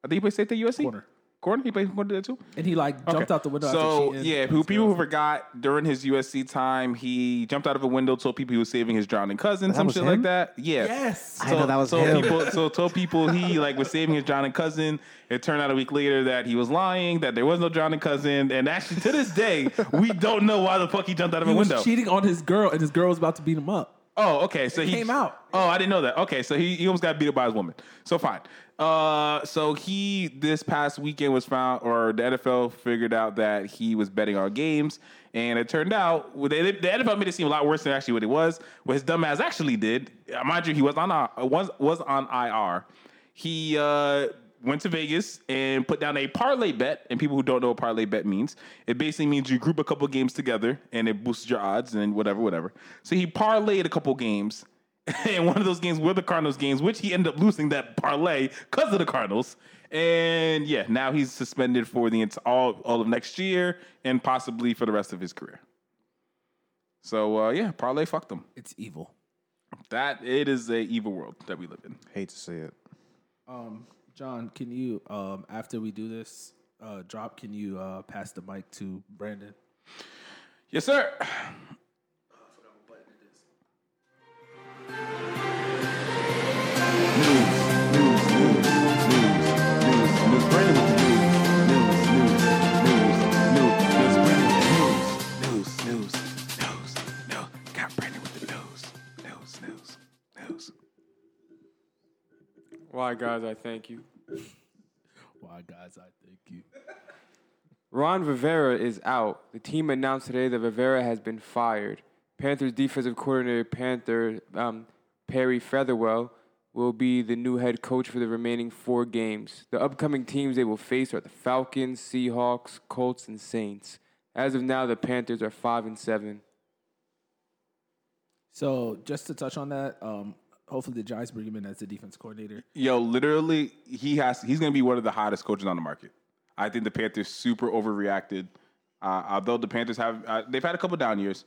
I think he played safety at USC. Corner. Corner. He played corner there too. And he like jumped Okay. out the window. So after cheating. yeah, who people who forgot during his USC time, he jumped out of a window, told people he was saving his drowning cousin, some shit him? like that. Yeah. Yes. I know that was so him. people so told people he like was saving his drowning cousin. It turned out a week later that he was lying, that there was no drowning cousin, and actually to this day we don't know why the fuck he jumped out of He a was window. cheating on his girl, and his girl was about to beat him up. Oh, okay. So he came out. Oh, I didn't know that. Okay, so he, he almost got beat up by his woman. So fine. Uh, so he this past weekend was found, or the NFL figured out that he was betting on games, and it turned out they, the NFL made it seem a lot worse than actually what it was. What his dumb ass actually did, uh, mind you, he was on uh, was was on IR. He uh, went to Vegas and put down a parlay bet. And people who don't know what parlay bet means, it basically means you group a couple games together and it boosts your odds and whatever, whatever. So he parlayed a couple games. And one of those games were the Cardinals games, which he ended up losing that parlay because of the Cardinals. And yeah, now he's suspended for the ent- all all of next year and possibly for the rest of his career. So uh, yeah, parlay fucked him. It's evil. That it is a evil world that we live in. Hate to say it. Um, John, can you um, after we do this uh, drop, can you uh, pass the mic to Brandon? Yes, sir. Why, guys, I thank you. Why, guys, I thank you. Ron Rivera is out. The team announced today that Rivera has been fired. Panthers defensive coordinator Panther um, Perry Featherwell will be the new head coach for the remaining four games. The upcoming teams they will face are the Falcons, Seahawks, Colts, and Saints. As of now, the Panthers are five and seven. So, just to touch on that, um, hopefully the Giants bring him in as the defense coordinator. Yo, literally, he has. He's going to be one of the hottest coaches on the market. I think the Panthers super overreacted. Uh, although the Panthers have, uh, they've had a couple down years,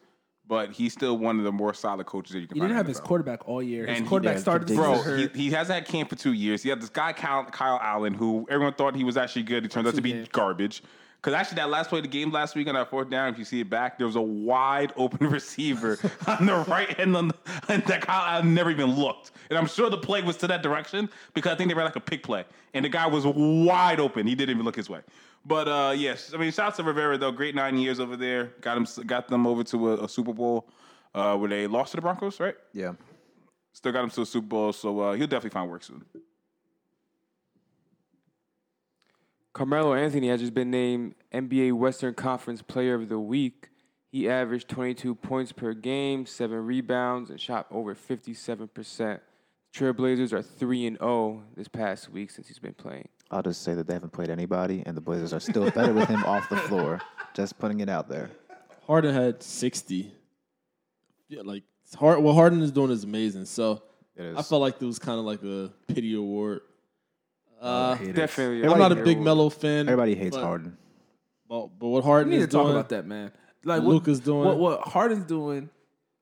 but he's still one of the more solid coaches that you can. He didn't have his quarterback all year. His And he- quarterback yeah, started Bro, he, he hasn't had camp for two years. He had this guy Kyle, Kyle Allen, who everyone thought he was actually good. He turned out to be garbage. Because actually, that last play of the game last week on that fourth down, if you see it back, there was a wide open receiver on the right end, on the, and that Kyle Allen never even looked. And I'm sure the play was to that direction because I think they ran like a pick play, and the guy was wide open. He didn't even look his way. But uh, yes, I mean, shouts to Rivera though. Great nine years over there. Got him, got them over to a, a Super Bowl uh, where they lost to the Broncos, right? Yeah. Still got him to a Super Bowl, so uh, he'll definitely find work soon. Carmelo Anthony has just been named NBA Western Conference Player of the Week. He averaged 22 points per game, seven rebounds, and shot over 57%. Trailblazers are 3 and 0 this past week since he's been playing. I'll just say that they haven't played anybody, and the Blazers are still better with him off the floor. Just putting it out there. Harden had 60. Yeah, like Hard, what Harden is doing is amazing. So It is. I felt like it was kind of like a pity award. Uh, Definitely. I'm not a big Melo fan. Everybody hates but, Harden. But, but what Harden We need is to talk doing, about that, man. Like What what Luka's doing. what, what Harden's doing.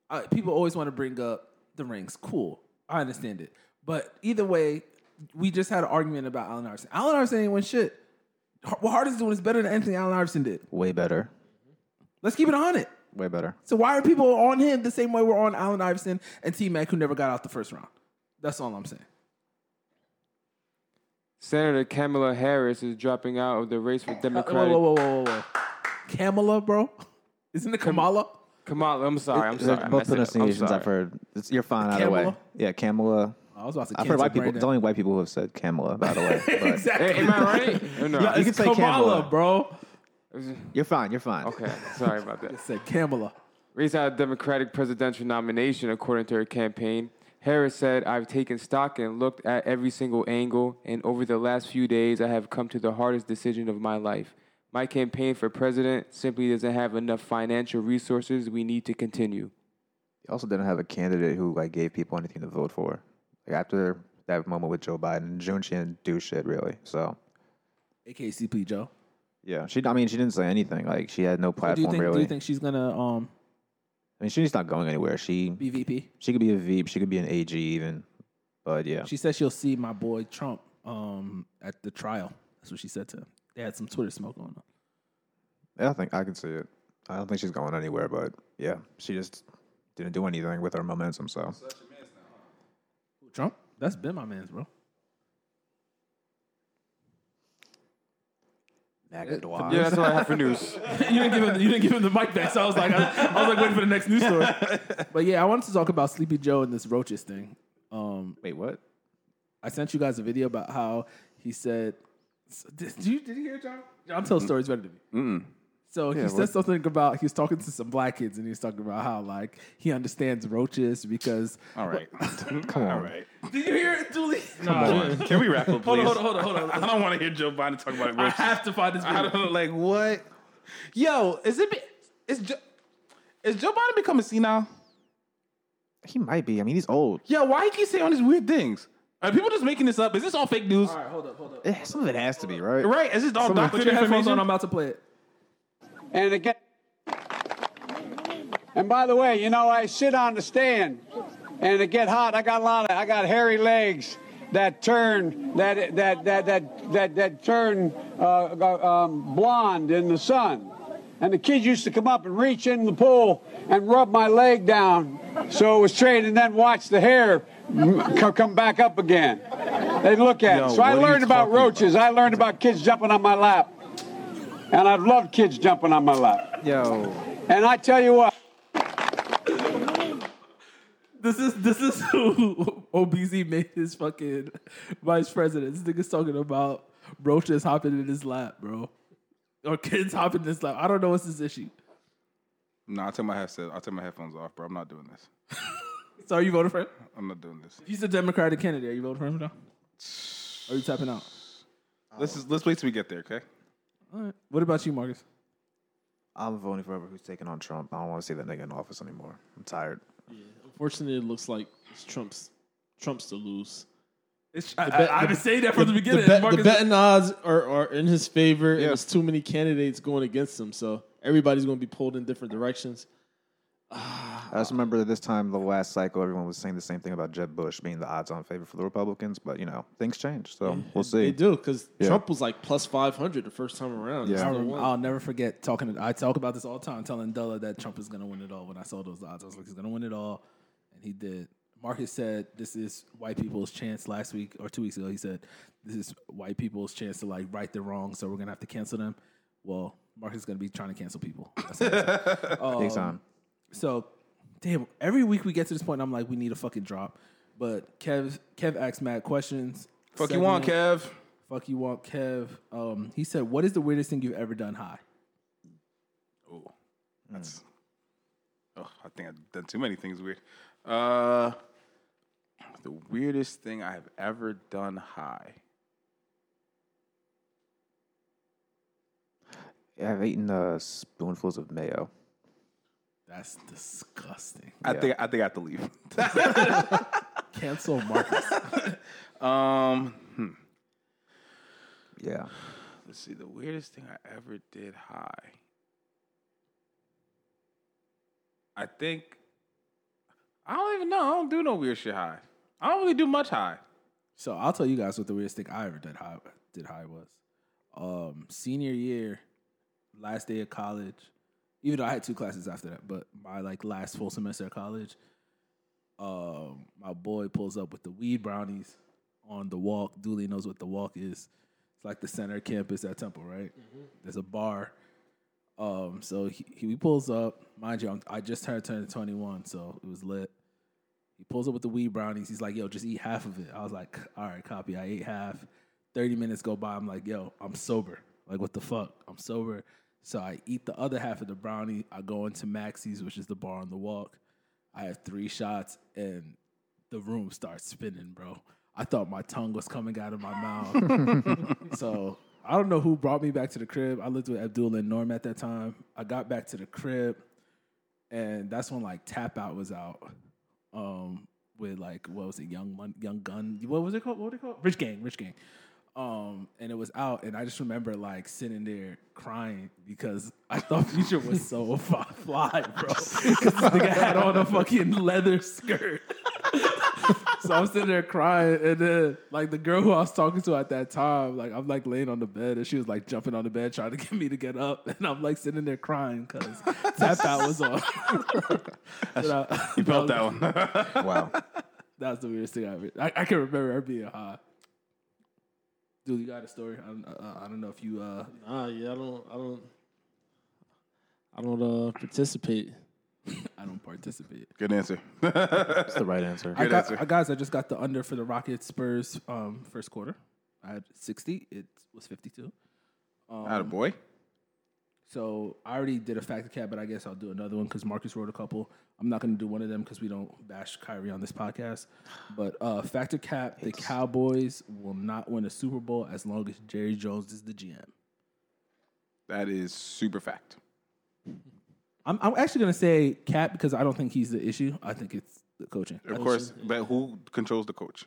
Uh, people always want to bring up the rings. Cool, I understand it. But either way, we just had an argument about Allen Iverson. Allen Iverson ain't win shit. Har- What Harden's doing is better than anything Allen Iverson did. Way better. Let's keep it on it. Way better. So why are people on him the same way we're on Allen Iverson and T Mac who never got out the first round? That's all I'm saying. Senator Kamala Harris is dropping out of the race for Democratic. whoa, whoa, whoa, whoa, whoa, whoa. Kamala, bro. Isn't it Kamala? Kamala, I'm sorry. I'm sorry. Both messed it up. I'm pronunciations sorry. I've heard. It's, you're fine either way. Yeah, Kamala. Oh, I was about to I've heard white people. Brandon. It's only white people who have said Kamala, by the way. But exactly. Am I right? Or no? Yeah, You it's can say Kamala, Kamala. bro. you're fine. You're fine. Okay, sorry about that. It said Kamala. Raised out a Democratic presidential nomination, according to her campaign. Harris said, I've taken stock and looked at every single angle, and over the last few days, I have come to the hardest decision of my life. My campaign for president simply doesn't have enough financial resources. We need to continue. He also didn't have a candidate who like gave people anything to vote for. Like after that moment with Joe Biden, in June she didn't do shit really. So AKCP Joe. yeah, she. I mean, she didn't say anything. Like she had no So do platform you think? really. Do you think she's gonna um I mean, she's not going anywhere. She be VP? she could be a VP. She could be an AG even. But yeah, She said she'll see my boy Trump um at the trial. That's what she said to him. They had some Twitter smoke going on. yeah, I think I can see it. I don't think she's going anywhere. But yeah, she just didn't do anything with her momentum. So Trump? That's been my man's, bro. Yeah, that's all I have for news. you didn't give him. You didn't give him the mic back, so I was like, I, I was like waiting for the next news story. But yeah, I wanted to talk about Sleepy Joe and this roaches thing. Um, wait, what? I sent you guys a video about how he said. Did you did you hear it, John? John tells stories better than me. Mm-mm. So he said something about he was talking to some black kids and he was talking about how like he understands roaches because. All right. Come on. All right. Did you hear it, Dooley? Come on. Can we wrap up, please? Hold on, hold on, hold on, hold on. I don't want to hear Joe Biden talk about I have to find this I don't know, like what? Yo, is it? be- Is Joe, is Joe Biden becoming senile? He might be. I mean, he's old. Yeah, why he keep saying all these weird things? Are people just making this up? Is this all fake news? All right, hold up, hold up. Eh, some of it has to be right. Right? Is this all Put doctor your headphones on. information? I'm about to play it. And again, and by the way, you know, I sit on the stand and it get hot. I got a lot of, I got hairy legs that turn, that, that, that, that, that, that turn uh, um, blonde in the sun. And the kids used to come up and reach in the pool and rub my leg down so it was straight and then watch the hair come back up again. They'd look at Yo, it. So I what are you learned about talking about? roaches. I learned about kids jumping on my lap. And I've loved kids jumping on my lap. Yo, And I tell you what, This is this is who OBZ made his fucking vice president. This nigga's talking about roaches hopping in his lap, bro, or kids hopping in his lap. I don't know what's his issue. No, I'll take my headset. I'll take my headphones off, bro. I'm not doing this. So are you voting for him? I'm not doing this. He's a Democratic candidate. Are you voting for him now? Or are you tapping out? Let's just, let's wait till we get there, okay? All right. What about you, Marcus? I'm voting for whoever who's taking on Trump. I don't want to see that nigga in office anymore. I'm tired. Yeah, Unfortunately, it looks like it's Trump's Trump's to lose. It's, I, bet- I, have been saying that from the, The, beginning. bet- the Marcus, betting odds are, are in his favor, and there's too many candidates going against him. So everybody's going to be pulled in different directions. I just remember that this time, the last cycle, everyone was saying the same thing about Jeb Bush being the odds-on favorite for the Republicans. But you know, things change, so we'll see. They do because Yeah. Trump was like plus five hundred the first time around. Yeah. I still rem- won. I'll never forget talking. To, I talk about this all the time, telling Della that Trump is going to win it all. When I saw those odds, I was like, he's going to win it all, and he did. Marcus said, "This is white people's chance." Last week or two weeks ago, he said, "This is white people's chance to like right the wrongs, so we're going to have to cancel them." Well, Marcus is going to be trying to cancel people. That's what he. Big um, time. So, damn, every week we get to this point, I'm like, we need a fucking drop. But Kev, Kev asks mad questions. Fuck you want, Kev? Fuck you want, Kev. Um, he said, "What is the weirdest thing you've ever done high?" Oh, that's. Oh, I think I've done too many things weird. Uh, the weirdest thing I have ever done high. Yeah, I've eaten uh, spoonfuls of mayo. That's disgusting. I Yeah. think I think I have to leave. Cancel Marcus. um, hmm. Yeah. let's see. The weirdest thing I ever did high. I think. I don't even know. I don't do no weird shit high. I don't really do much high. so I'll tell you guys what the weirdest thing I ever did high did high was. Um, senior year, last day of college. Even though I had two classes after that, but my like last full semester of college, um, my boy pulls up with the weed brownies on the walk. Dooley knows what the walk is. It's like the center campus at Temple, right? There's a bar. Um, so he, he pulls up. Mind you, I'm, I just turned turned 21, so it was lit. He pulls up with the weed brownies. He's like, "Yo, just eat half of it." I was like, "All right, copy." I ate half. Thirty minutes go by. I'm like, "Yo, I'm sober. Like, what the fuck? I'm sober." So I eat the other half of the brownie. I go into Maxi's, which is the bar on the walk. I have three shots, and the room starts spinning, bro. I thought my tongue was coming out of my mouth. so I don't know who brought me back to the crib. I lived with Abdul and Norm at that time. I got back to the crib, and that's when like Tap Out was out. Um, with like what was it, Young Young Gun? What was it called? What was it called? Rich Gang, Rich Gang. Um, and it was out, and I just remember like sitting there crying because I thought Future was so fi- fly, bro. Because this nigga had on a fucking leather skirt. so I'm sitting there crying, and then like the girl who I was talking to at that time, like I'm like laying on the bed, and she was like jumping on the bed trying to get me to get up, and I'm like sitting there crying because Tap Out was on. So You felt that one. Wow. that was the weirdest thing I ever. I, I can remember her being high. Dude, you got a story? I don't, uh, I don't know if you. Uh, Nah, yeah, I don't, I don't, I don't uh, participate. I don't participate. Good answer. That's the right answer. I Good got, answer. I, guys, I just got the under for the Rockets Spurs um, first quarter. I had 60. It was 52. Atta boy. So I already did a factor cap, but I guess I'll do another one because Marcus wrote a couple. I'm not going to do one of them because we don't bash Kyrie on this podcast. But uh, factor cap, the Cowboys will not win a Super Bowl as long as Jerry Jones is the GM. That is super fact. I'm, I'm actually going to say cap because I don't think he's the issue. I think it's the coaching. Of course, but who controls the coach?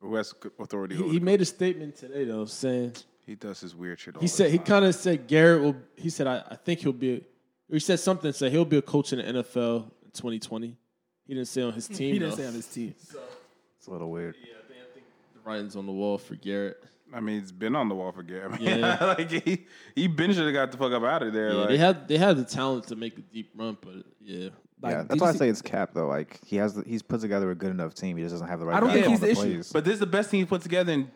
Who has authority He, over he the made a statement today though, saying He does his weird shit. All he the said he kind of said Garrett will. He said I, I think he'll be. He said something. Said he'll be a coach in the NFL in 2020. He didn't say on his team. He didn't though. say on his team. It's a little weird. Yeah, I think, I think the writing's on the wall for Garrett. I mean, it's been on the wall for Gary. Yeah. like he he been should have got the fuck up out of there. Yeah, like, they had they had the talent to make a deep run, but yeah, Like, yeah, that's why I say it's cap though. Like he has, the, he's put together a good enough team. He just doesn't have the right. I don't guys think on he's the issue. plays. but this is the best team he put together in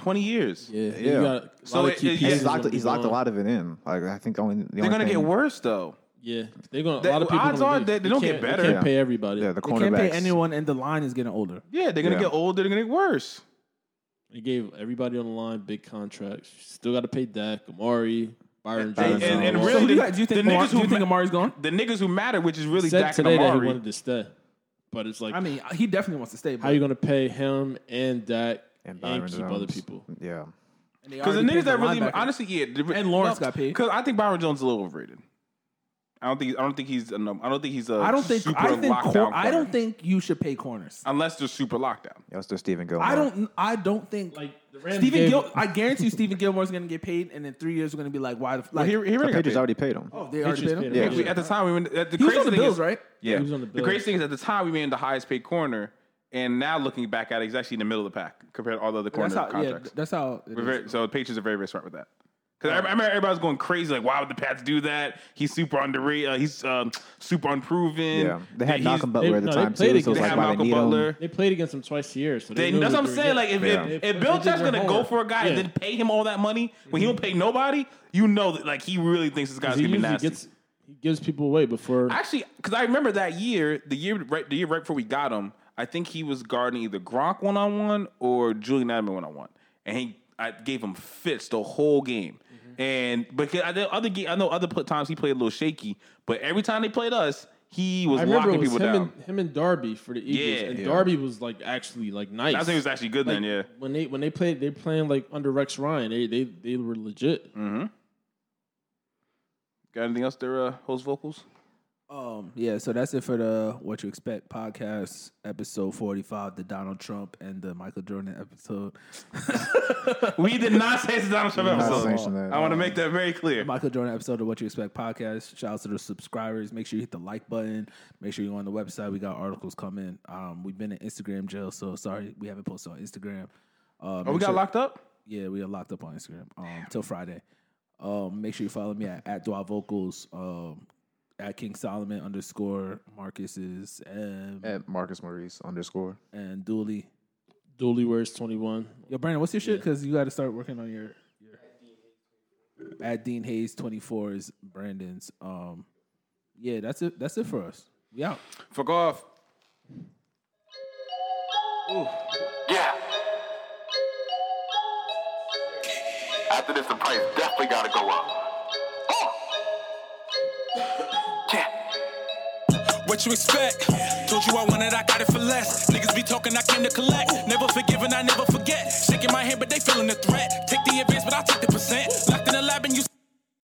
twenty years. yeah, Yeah. You got a So it- it- pieces he's locked. He's locked a lot of it in. Like I think only the They're only gonna thing, get worse though. Yeah, they're gonna. The a lot of people. odds are they- they don't get can't- you better. Can't Yeah. pay everybody. Yeah, the They can't pay anyone, and the line is getting older. Yeah, they're gonna Yeah. get older. They're gonna get worse. They gave everybody on the line big contracts. Still got to pay Dak, Amari, Byron And, Jones. and, and really, So do you guys- do you think the Amar- niggas do who you think ma- Amari's gone? The niggas who matter, which is really said Dak and today that he Amari. wanted to stay, but it's like I mean, he definitely wants to stay. how are you going to pay him and Dak and and, Byron keep Jones. other people? Yeah, Because the niggas that really, honestly, yeah, the- And Lawrence got paid. Because I think Byron Jones is a little overrated. I don't think I don't think he's a I don't think he's a I don't think super I think lockdown. cor- I don't think you should pay corners. unless they're super lockdown. yeah. Let's do Stephon Gilmore. I don't. I don't think Like Stephon gave- Gil. I guarantee you, Stephon Gilmore's going to get paid, and in three years, we're going to be like, why the f- Well, like? he, he The already oh, got Patriots paid. already paid him. oh, they already paid him. paid Yeah, him. we- at the time we went. At the He was on the thing Bills, is, right? Yeah, He was on the the Bills. crazy thing is at the time we made him the highest paid corner, and now looking back at it, he's actually in the middle of the pack compared to all the other corner That's how. Yeah, that's how. it We're is. very, so the Patriots are very, very smart with that. Because I remember everybody was going crazy, like, why would the Pats do that? He's super underrated. Uh, he's um, super unproven. Yeah, they had Malcolm Butler they- at the no, time played too. Against- it's They like had Malcolm Butler. They played against him twice a year, so they, They, that's what what I'm saying. Like, if, getting. if, They- if Belichick's gonna go for a guy and then pay him all that money when he don't pay nobody, you know that like he really thinks this guy's he gonna be usually nasty. gets he gives people away before. Actually, because I remember that year, the year right, the year right before we got him, I think he was guarding either Gronk one on one or Julian Edelman one on one, and he I gave him fits the whole game. Mm-hmm. And because I know other ga- I know other times he played a little shaky, but every time they played us, he was I remember locking it was people him down. and him and Darby for the Eagles, Yeah. and Yeah. Darby was like actually like nice. I think he was actually good Like, then. Yeah. When they when they played, they playing like under Rex Ryan. They they they were legit. Mm. Got anything else there, uh, host vocals? Um, yeah, so that's it for the What You Expect podcast, episode 45, the Donald Trump and the Michael Jordan episode. We did not say it's a Donald Trump not episode. sanction that. I want to make that very clear. Michael Jordan episode of What You Expect podcast. Shout out to the subscribers. Make sure you hit the like button. Make sure you're on the website. We got articles coming. Um, we've been in Instagram jail, so sorry we haven't posted on Instagram. Uh, Oh, we make got sure- locked up. Yeah, we are locked up on Instagram um, till Friday. Um, make sure you follow me at, at Dwa Vocals, um, at King Solomon underscore Marcus is and, At Marcus Maurice underscore. and Dooley. Dooley wears twenty one. Yo, Brandon, what's your shit? Because you got to start working on your, your at Dean Hayes twenty four is Brandon's. Um, yeah, that's it. That's it for us. We out. Fuck off. Yeah. After this, the price definitely gotta go up. What you expect? Told you I wanted, I got it for less. Niggas be talking, I came to collect. Never forgiving, I never forget. Shaking my hand, but they feeling the threat. Take the advance, but I take the percent. Locked in the lab and you